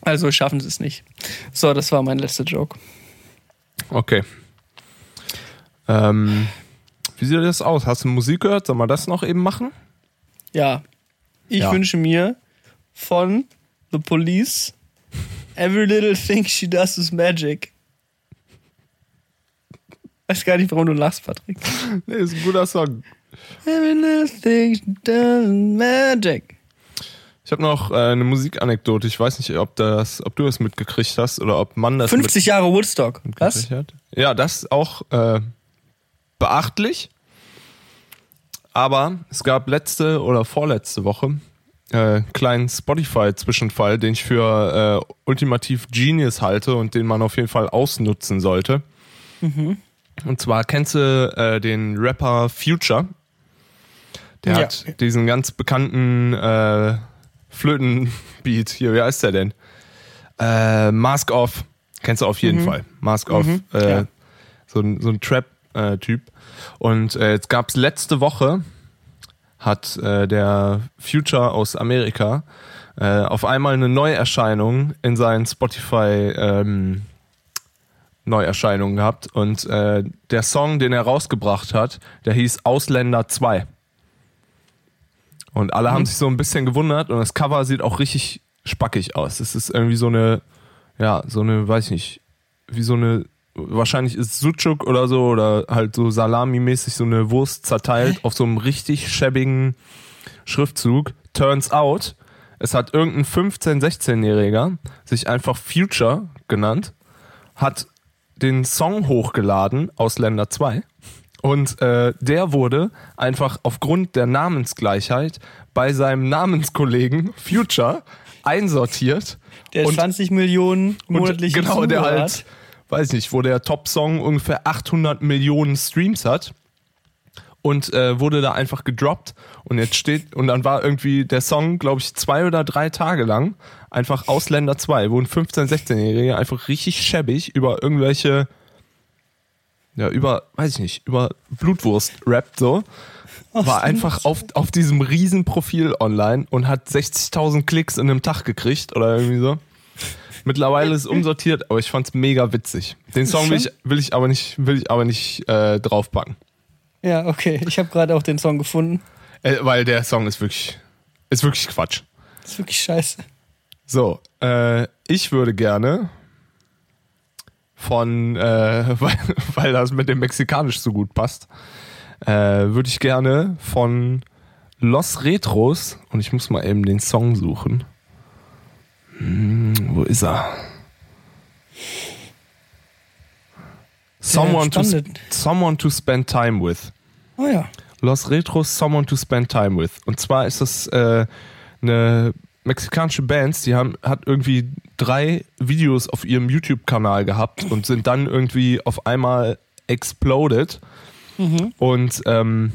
Also schaffen sie es nicht. So, das war mein letzter Joke. Okay. Ähm, wie sieht das aus? Hast du Musik gehört? Soll man das noch eben machen? Ja. Ich Ja. wünsche mir von The Police Every Little Thing She Does is Magic. Weiß gar nicht, warum du lachst, Patrick. Nee, ist ein guter Song. Every little thing she does is magic. Ich habe noch äh, eine Musikanekdote. Ich weiß nicht, ob das, ob du das mitgekriegt hast oder ob man das 50 Jahre Woodstock. Was? hat. Ja, das auch äh, beachtlich. Aber es gab letzte oder vorletzte Woche äh, einen kleinen Spotify-Zwischenfall, den ich für äh, ultimativ Genius halte und den man auf jeden Fall ausnutzen sollte. Und zwar kennst du äh, den Rapper Future. Der Ja. hat diesen ganz bekannten äh, Flötenbeat hier, wie heißt der denn? Äh, Mask Off. Kennst du auf jeden Fall. Mask Off. Äh, ja. So ein, so ein Trap-Typ. Und äh, jetzt gab's letzte Woche, hat äh, der Future aus Amerika äh, auf einmal eine Neuerscheinung in seinen Spotify ähm, Neuerscheinungen gehabt. Und äh, der Song, den er rausgebracht hat, der hieß Ausländer 2. Und alle haben sich so ein bisschen gewundert und das Cover sieht auch richtig spackig aus. Es ist irgendwie so eine, ja, so eine, weiß ich nicht, wie so eine, wahrscheinlich ist Sucuk oder so oder halt so Salami-mäßig so eine Wurst zerteilt auf so einem richtig schäbigen Schriftzug. Turns out, es hat irgendein 15-, 16-Jähriger sich einfach Future genannt, hat den Song hochgeladen aus Länder 2 und äh, der wurde einfach aufgrund der Namensgleichheit bei seinem Namenskollegen Future einsortiert. Der und 20 Millionen monatlich genau, der Zuhörer halt, hat. Weiß nicht, wo der Top-Song ungefähr 800 Millionen Streams hat und äh, wurde da einfach gedroppt und jetzt steht und dann war irgendwie der Song, glaube ich, zwei oder drei Tage lang einfach Ausländer 2, wo ein 15-, 16-Jähriger einfach richtig schäbig über irgendwelche ja, über, weiß ich nicht, über Blutwurst rappt so. War einfach auf, auf diesem riesen Profil online und hat 60.000 Klicks in einem Tag gekriegt oder irgendwie so. Mittlerweile ist es umsortiert, aber ich fand's mega witzig. Den Song will ich, will ich aber nicht, will ich aber nicht äh, draufpacken. Ja, okay. Ich habe gerade auch den Song gefunden. Äh, weil der Song ist wirklich, ist wirklich Quatsch. Ist wirklich scheiße. So, äh, ich würde gerne von, äh, weil, weil das mit dem Mexikanisch so gut passt, äh, würde ich gerne von Los Retros und ich muss mal eben den Song suchen. Hm, wo ist er? Someone to, someone to spend time with. Oh ja. Los Retros, Someone to Spend Time with. Und zwar ist das äh, eine mexikanische Band, die haben, hat irgendwie drei Videos auf ihrem YouTube-Kanal gehabt und sind dann irgendwie auf einmal exploded und ähm,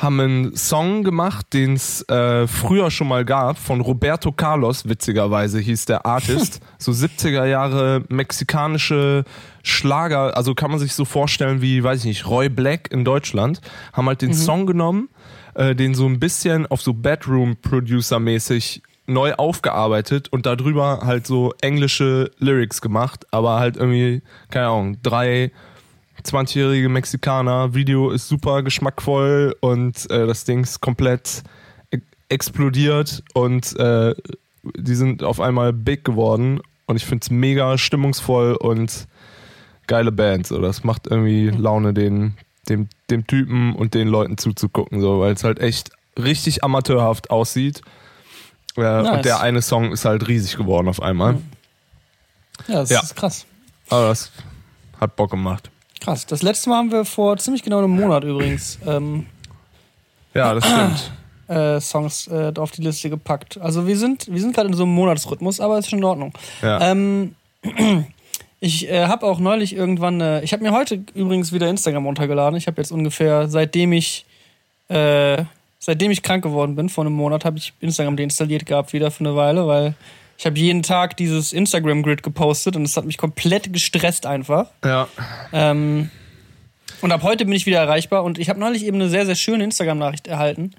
haben einen Song gemacht, den es äh, früher schon mal gab, von Roberto Carlos, witzigerweise hieß der Artist. so 70er Jahre mexikanische Schlager, also kann man sich so vorstellen wie, weiß ich nicht, Roy Black in Deutschland, haben halt den Song genommen, äh, den so ein bisschen auf so Bedroom-Producer-mäßig neu aufgearbeitet und darüber halt so englische Lyrics gemacht, aber halt irgendwie, keine Ahnung, drei 20-jährige Mexikaner. Video ist super geschmackvoll und äh, das Ding ist komplett e explodiert und äh, die sind auf einmal big geworden und ich finde es mega stimmungsvoll und geile Band. So, das macht irgendwie Laune, den, dem, dem Typen und den Leuten zuzugucken, so, weil es halt echt richtig amateurhaft aussieht. Äh, Nice. Und der eine Song ist halt riesig geworden auf einmal. Ja, das Ja. ist krass. Aber das hat Bock gemacht. Krass. Das letzte Mal haben wir vor ziemlich genau einem Monat übrigens ähm, Ja, das stimmt. äh, Songs äh, auf die Liste gepackt. Also wir sind, wir sind gerade in so einem Monatsrhythmus, aber ist schon in Ordnung. Ja. Ähm, ich äh, habe auch neulich irgendwann, äh, ich habe mir heute übrigens wieder Instagram runtergeladen. Ich habe jetzt ungefähr, seitdem ich, äh, seitdem ich krank geworden bin, vor einem Monat, habe ich Instagram deinstalliert gehabt wieder für eine Weile, weil ich habe jeden Tag dieses Instagram-Grid gepostet und es hat mich komplett gestresst einfach. ja. Ähm, und ab heute bin ich wieder erreichbar und ich habe neulich eben eine sehr, sehr schöne Instagram-Nachricht erhalten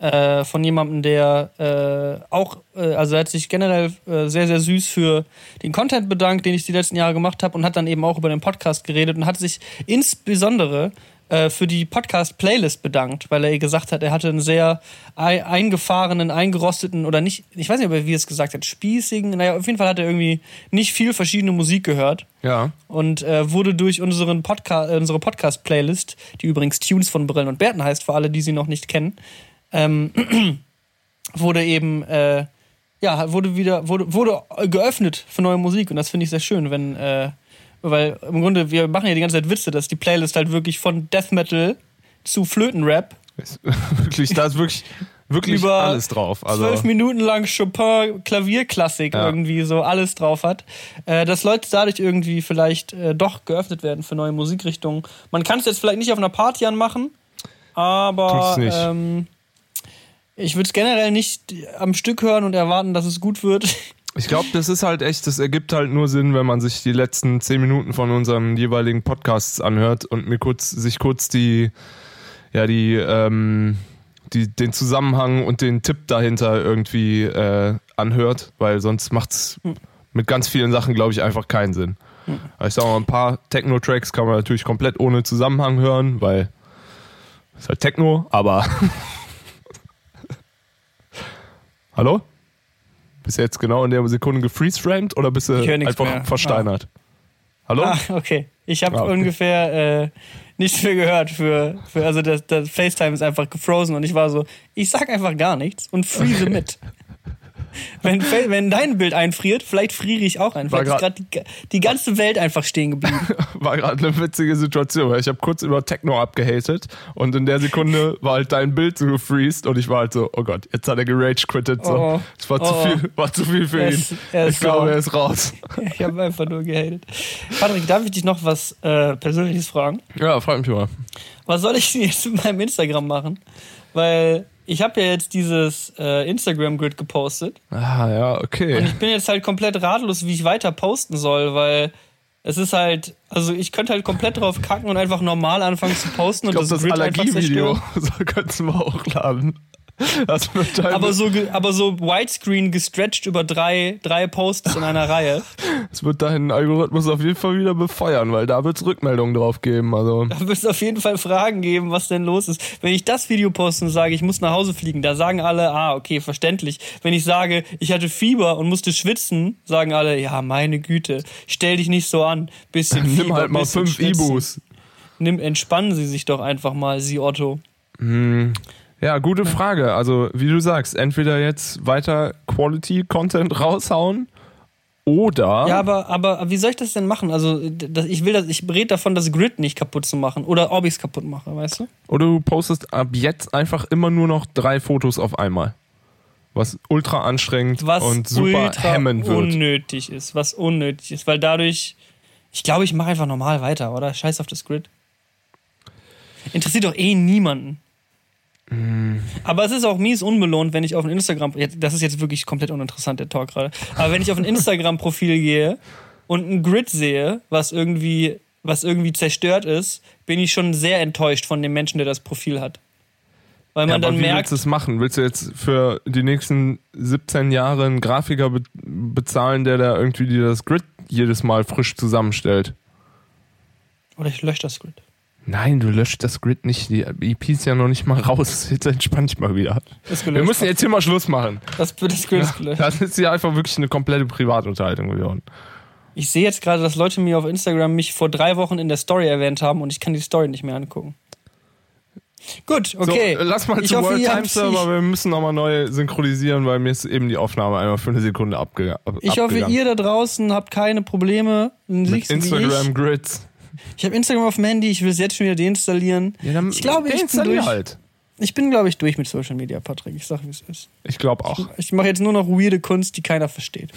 äh, von jemandem, der äh, auch, äh, also er hat sich generell äh, sehr, sehr süß für den Content bedankt, den ich die letzten Jahre gemacht habe und hat dann eben auch über den Podcast geredet und hat sich insbesondere äh, für die Podcast-Playlist bedankt, weil er gesagt hat, er hatte einen sehr ei- eingefahrenen, eingerosteten oder nicht, ich weiß nicht, ob er wie er es gesagt hat, spießigen, naja, auf jeden Fall hat er irgendwie nicht viel verschiedene Musik gehört Ja. und äh, wurde durch unseren Podca äh, unsere Podcast-Playlist, die übrigens Tunes von Brillen und Bärten heißt, für alle, die sie noch nicht kennen, ähm, wurde eben äh, ja wurde wieder wurde wurde geöffnet für neue Musik und das finde ich sehr schön, wenn äh, weil im Grunde wir machen ja die ganze Zeit Witze, dass die Playlist halt wirklich von Death Metal zu Flötenrap Ist wirklich, da ist wirklich, wirklich Über alles drauf. Also, zwölf Minuten lang Chopin Klavierklassik Ja. irgendwie so alles drauf hat, äh, dass Leute dadurch irgendwie vielleicht äh, doch geöffnet werden für neue Musikrichtungen. Man kann es jetzt vielleicht nicht auf einer Party anmachen, aber ähm, ich würde es generell nicht am Stück hören und erwarten, dass es gut wird. Ich glaube, das ist halt echt, das ergibt halt nur Sinn, wenn man sich die letzten zehn Minuten von unseren jeweiligen Podcasts anhört und mir kurz, sich kurz die, ja, die, ähm, die, den Zusammenhang und den Tipp dahinter irgendwie äh, anhört, weil sonst macht's mit ganz vielen Sachen, glaube ich, einfach keinen Sinn. Ich sag mal, ein paar Techno-Tracks kann man natürlich komplett ohne Zusammenhang hören, weil ist halt Techno, aber Hallo? Bist du jetzt genau in der Sekunde gefreeze-framed oder bist du einfach mehr. versteinert? Hallo? Ah, okay. Ich habe Ah, okay. ungefähr äh, nichts mehr gehört für, für also das, das FaceTime ist einfach gefrozen und ich war so, ich sag einfach gar nichts und freeze mit. wenn, wenn dein Bild einfriert, vielleicht friere ich auch ein. Vielleicht ist grad- gerade die, die ganze Welt einfach stehen geblieben. War gerade eine witzige Situation, ich habe kurz über Techno abgehatet und in der Sekunde war halt dein Bild so gefreezed und ich war halt so, oh Gott, jetzt hat er gerage quittet. So. Oh. Es war, Oh, zu viel, war zu viel für ihn. ist- er ich ist glaube, er ist raus. ich habe einfach nur gehatet. Patrick, darf ich dich noch was äh, Persönliches fragen? Ja, frag mich mal. Was soll ich jetzt mit meinem Instagram machen? Weil ich habe ja jetzt dieses äh, Instagram-Grid gepostet. Ah, ja, Und okay. ich bin jetzt halt komplett ratlos, wie ich weiter posten soll, weil es ist halt, also ich könnte halt komplett drauf kacken und einfach normal anfangen zu posten Ich und glaube, das einfach Allergievideo so könnten wir hochladen. Aber so, aber so widescreen gestretched über drei, drei Posts in einer Reihe. das wird deinen Algorithmus auf jeden Fall wieder befeuern, weil da wird es Rückmeldungen drauf geben. Also, Da wird es auf jeden Fall Fragen geben, was denn los ist. Wenn ich das Video poste und sage, ich muss nach Hause fliegen, da sagen alle, ah, okay, verständlich. Wenn ich sage, ich hatte Fieber und musste schwitzen, sagen alle, ja, meine Güte, stell dich nicht so an. Bisschen Fieber, nimm halt mal bisschen fünf. Ibus. Nimm, entspannen Sie sich doch einfach mal, Sie Otto. Ja, gute Frage. Also, wie du sagst, entweder jetzt weiter Quality-Content raushauen oder. Ja, aber, aber wie soll ich das denn machen? Also, das, ich will das, ich rede davon, das Grid nicht kaputt zu machen oder ob ich es kaputt mache, weißt du? Oder du postest ab jetzt einfach immer nur noch drei Fotos auf einmal. Was ultra anstrengend Was und super hemmend wird. unnötig ist, was unnötig ist, weil dadurch, ich glaube, ich mache einfach normal weiter, oder? Scheiß auf das Grid. Interessiert doch eh niemanden. Mm. Aber es ist auch mies unbelohnt, wenn ich auf ein Instagram, das ist jetzt wirklich komplett uninteressant, der Talk gerade, aber wenn ich auf ein Instagram-Profil gehe und ein Grid sehe, was irgendwie, was irgendwie zerstört ist, bin ich schon sehr enttäuscht von dem Menschen, der das Profil hat. Weil Ja, man aber dann wie merkt, willst du es machen? Willst du jetzt für die nächsten 17 Jahre einen Grafiker be bezahlen, der da irgendwie dir das Grid jedes Mal frisch zusammenstellt? oder ich lösche das Grid. Nein, du löscht das Grid nicht. Die EP ist ja noch nicht mal raus. Jetzt entspann dich mal wieder. Wir müssen jetzt hier mal Schluss machen. das, das Grid ist gelöscht. Das ist ja einfach wirklich eine komplette Privatunterhaltung geworden. Ich sehe jetzt gerade, dass Leute mir auf Instagram mich vor drei Wochen in der Story erwähnt haben und ich kann die Story nicht mehr angucken. Gut, okay. So, äh, lass mal ich zu hoffe, World Time Server. Wir müssen nochmal neu synchronisieren, weil mir ist eben die Aufnahme einmal für eine Sekunde abge ab Ich, ich hoffe, abgegangen. ihr da draußen habt keine Probleme. Mit Instagram Ich, Grids. Ich habe Instagram auf dem Handy, ich will es jetzt schon wieder deinstallieren. ich glaube, ich bin, durch, halt. ich bin, glaube ich, durch mit Social Media, Patrick. Ich sag, wie es ist. Ich glaube auch. Ich mache jetzt nur noch weirde Kunst, die keiner versteht.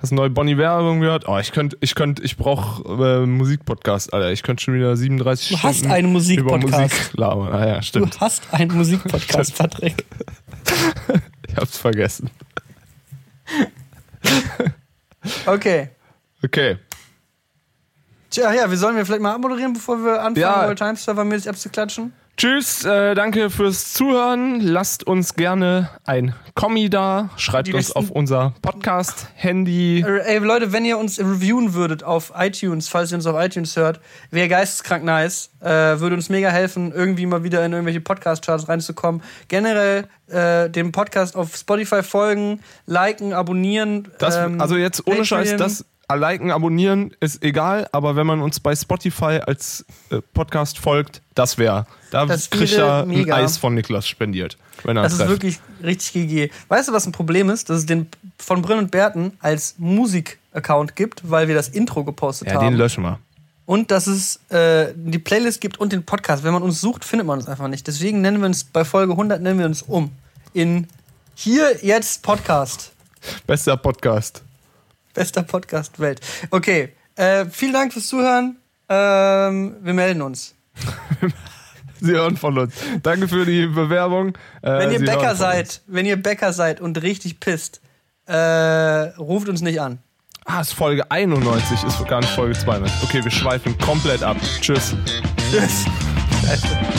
Hast du neue Bonnie Werbung gehört? Oh, ich könnte, ich könnte, ich brauche äh, Musikpodcast, Alter. Ich könnte schon wieder 37 Du Stunden hast einen Musikpodcast. über Musik labern. Ah ja, Du stimmt. hast einen Musikpodcast, Patrick. Ich hab's vergessen. Okay. Okay. Tja, ja, wir sollen wir vielleicht mal abmoderieren, bevor wir anfangen, Ja. World Time Server mäßig abzuklatschen. Tschüss, äh, danke fürs Zuhören. Lasst uns gerne ein Kommi da. Schreibt uns auf unser Podcast-Handy. Äh, Ey, Leute, wenn ihr uns reviewen würdet auf iTunes, falls ihr uns auf iTunes hört, wäre geisteskrank nice. Äh, würde uns mega helfen, irgendwie mal wieder in irgendwelche Podcast-Charts reinzukommen. Generell äh, dem Podcast auf Spotify folgen, liken, abonnieren. Das, ähm, also jetzt ohne Scheiß, Patreon. das liken, abonnieren ist egal, aber wenn man uns bei Spotify als äh, Podcast folgt, das wäre. Da Das kriegt er ein. Eis von Niklas spendiert. Wenn er Das ist trefft. wirklich richtig GG. Weißt du, was ein Problem ist? Dass es den von Brünn und Berten als Musik-Account gibt, weil wir das Intro gepostet ja, haben. den löschen wir. Und dass es äh, die Playlist gibt und den Podcast. Wenn man uns sucht, findet man uns einfach nicht. Deswegen nennen wir uns bei Folge 100 nennen wir uns um. In Hier jetzt Podcast. Bester Podcast. Bester Podcast Welt. Okay, äh, vielen Dank fürs Zuhören. Ähm, wir melden uns. Sie hören von uns. Danke für die Bewerbung. Äh, Wenn ihr Sie Bäcker seid, wenn ihr Bäcker seid und richtig pisst, äh, ruft uns nicht an. Ah, ist Folge 91, ist gar nicht Folge 92. Okay, wir schweifen komplett ab. Tschüss. Tschüss.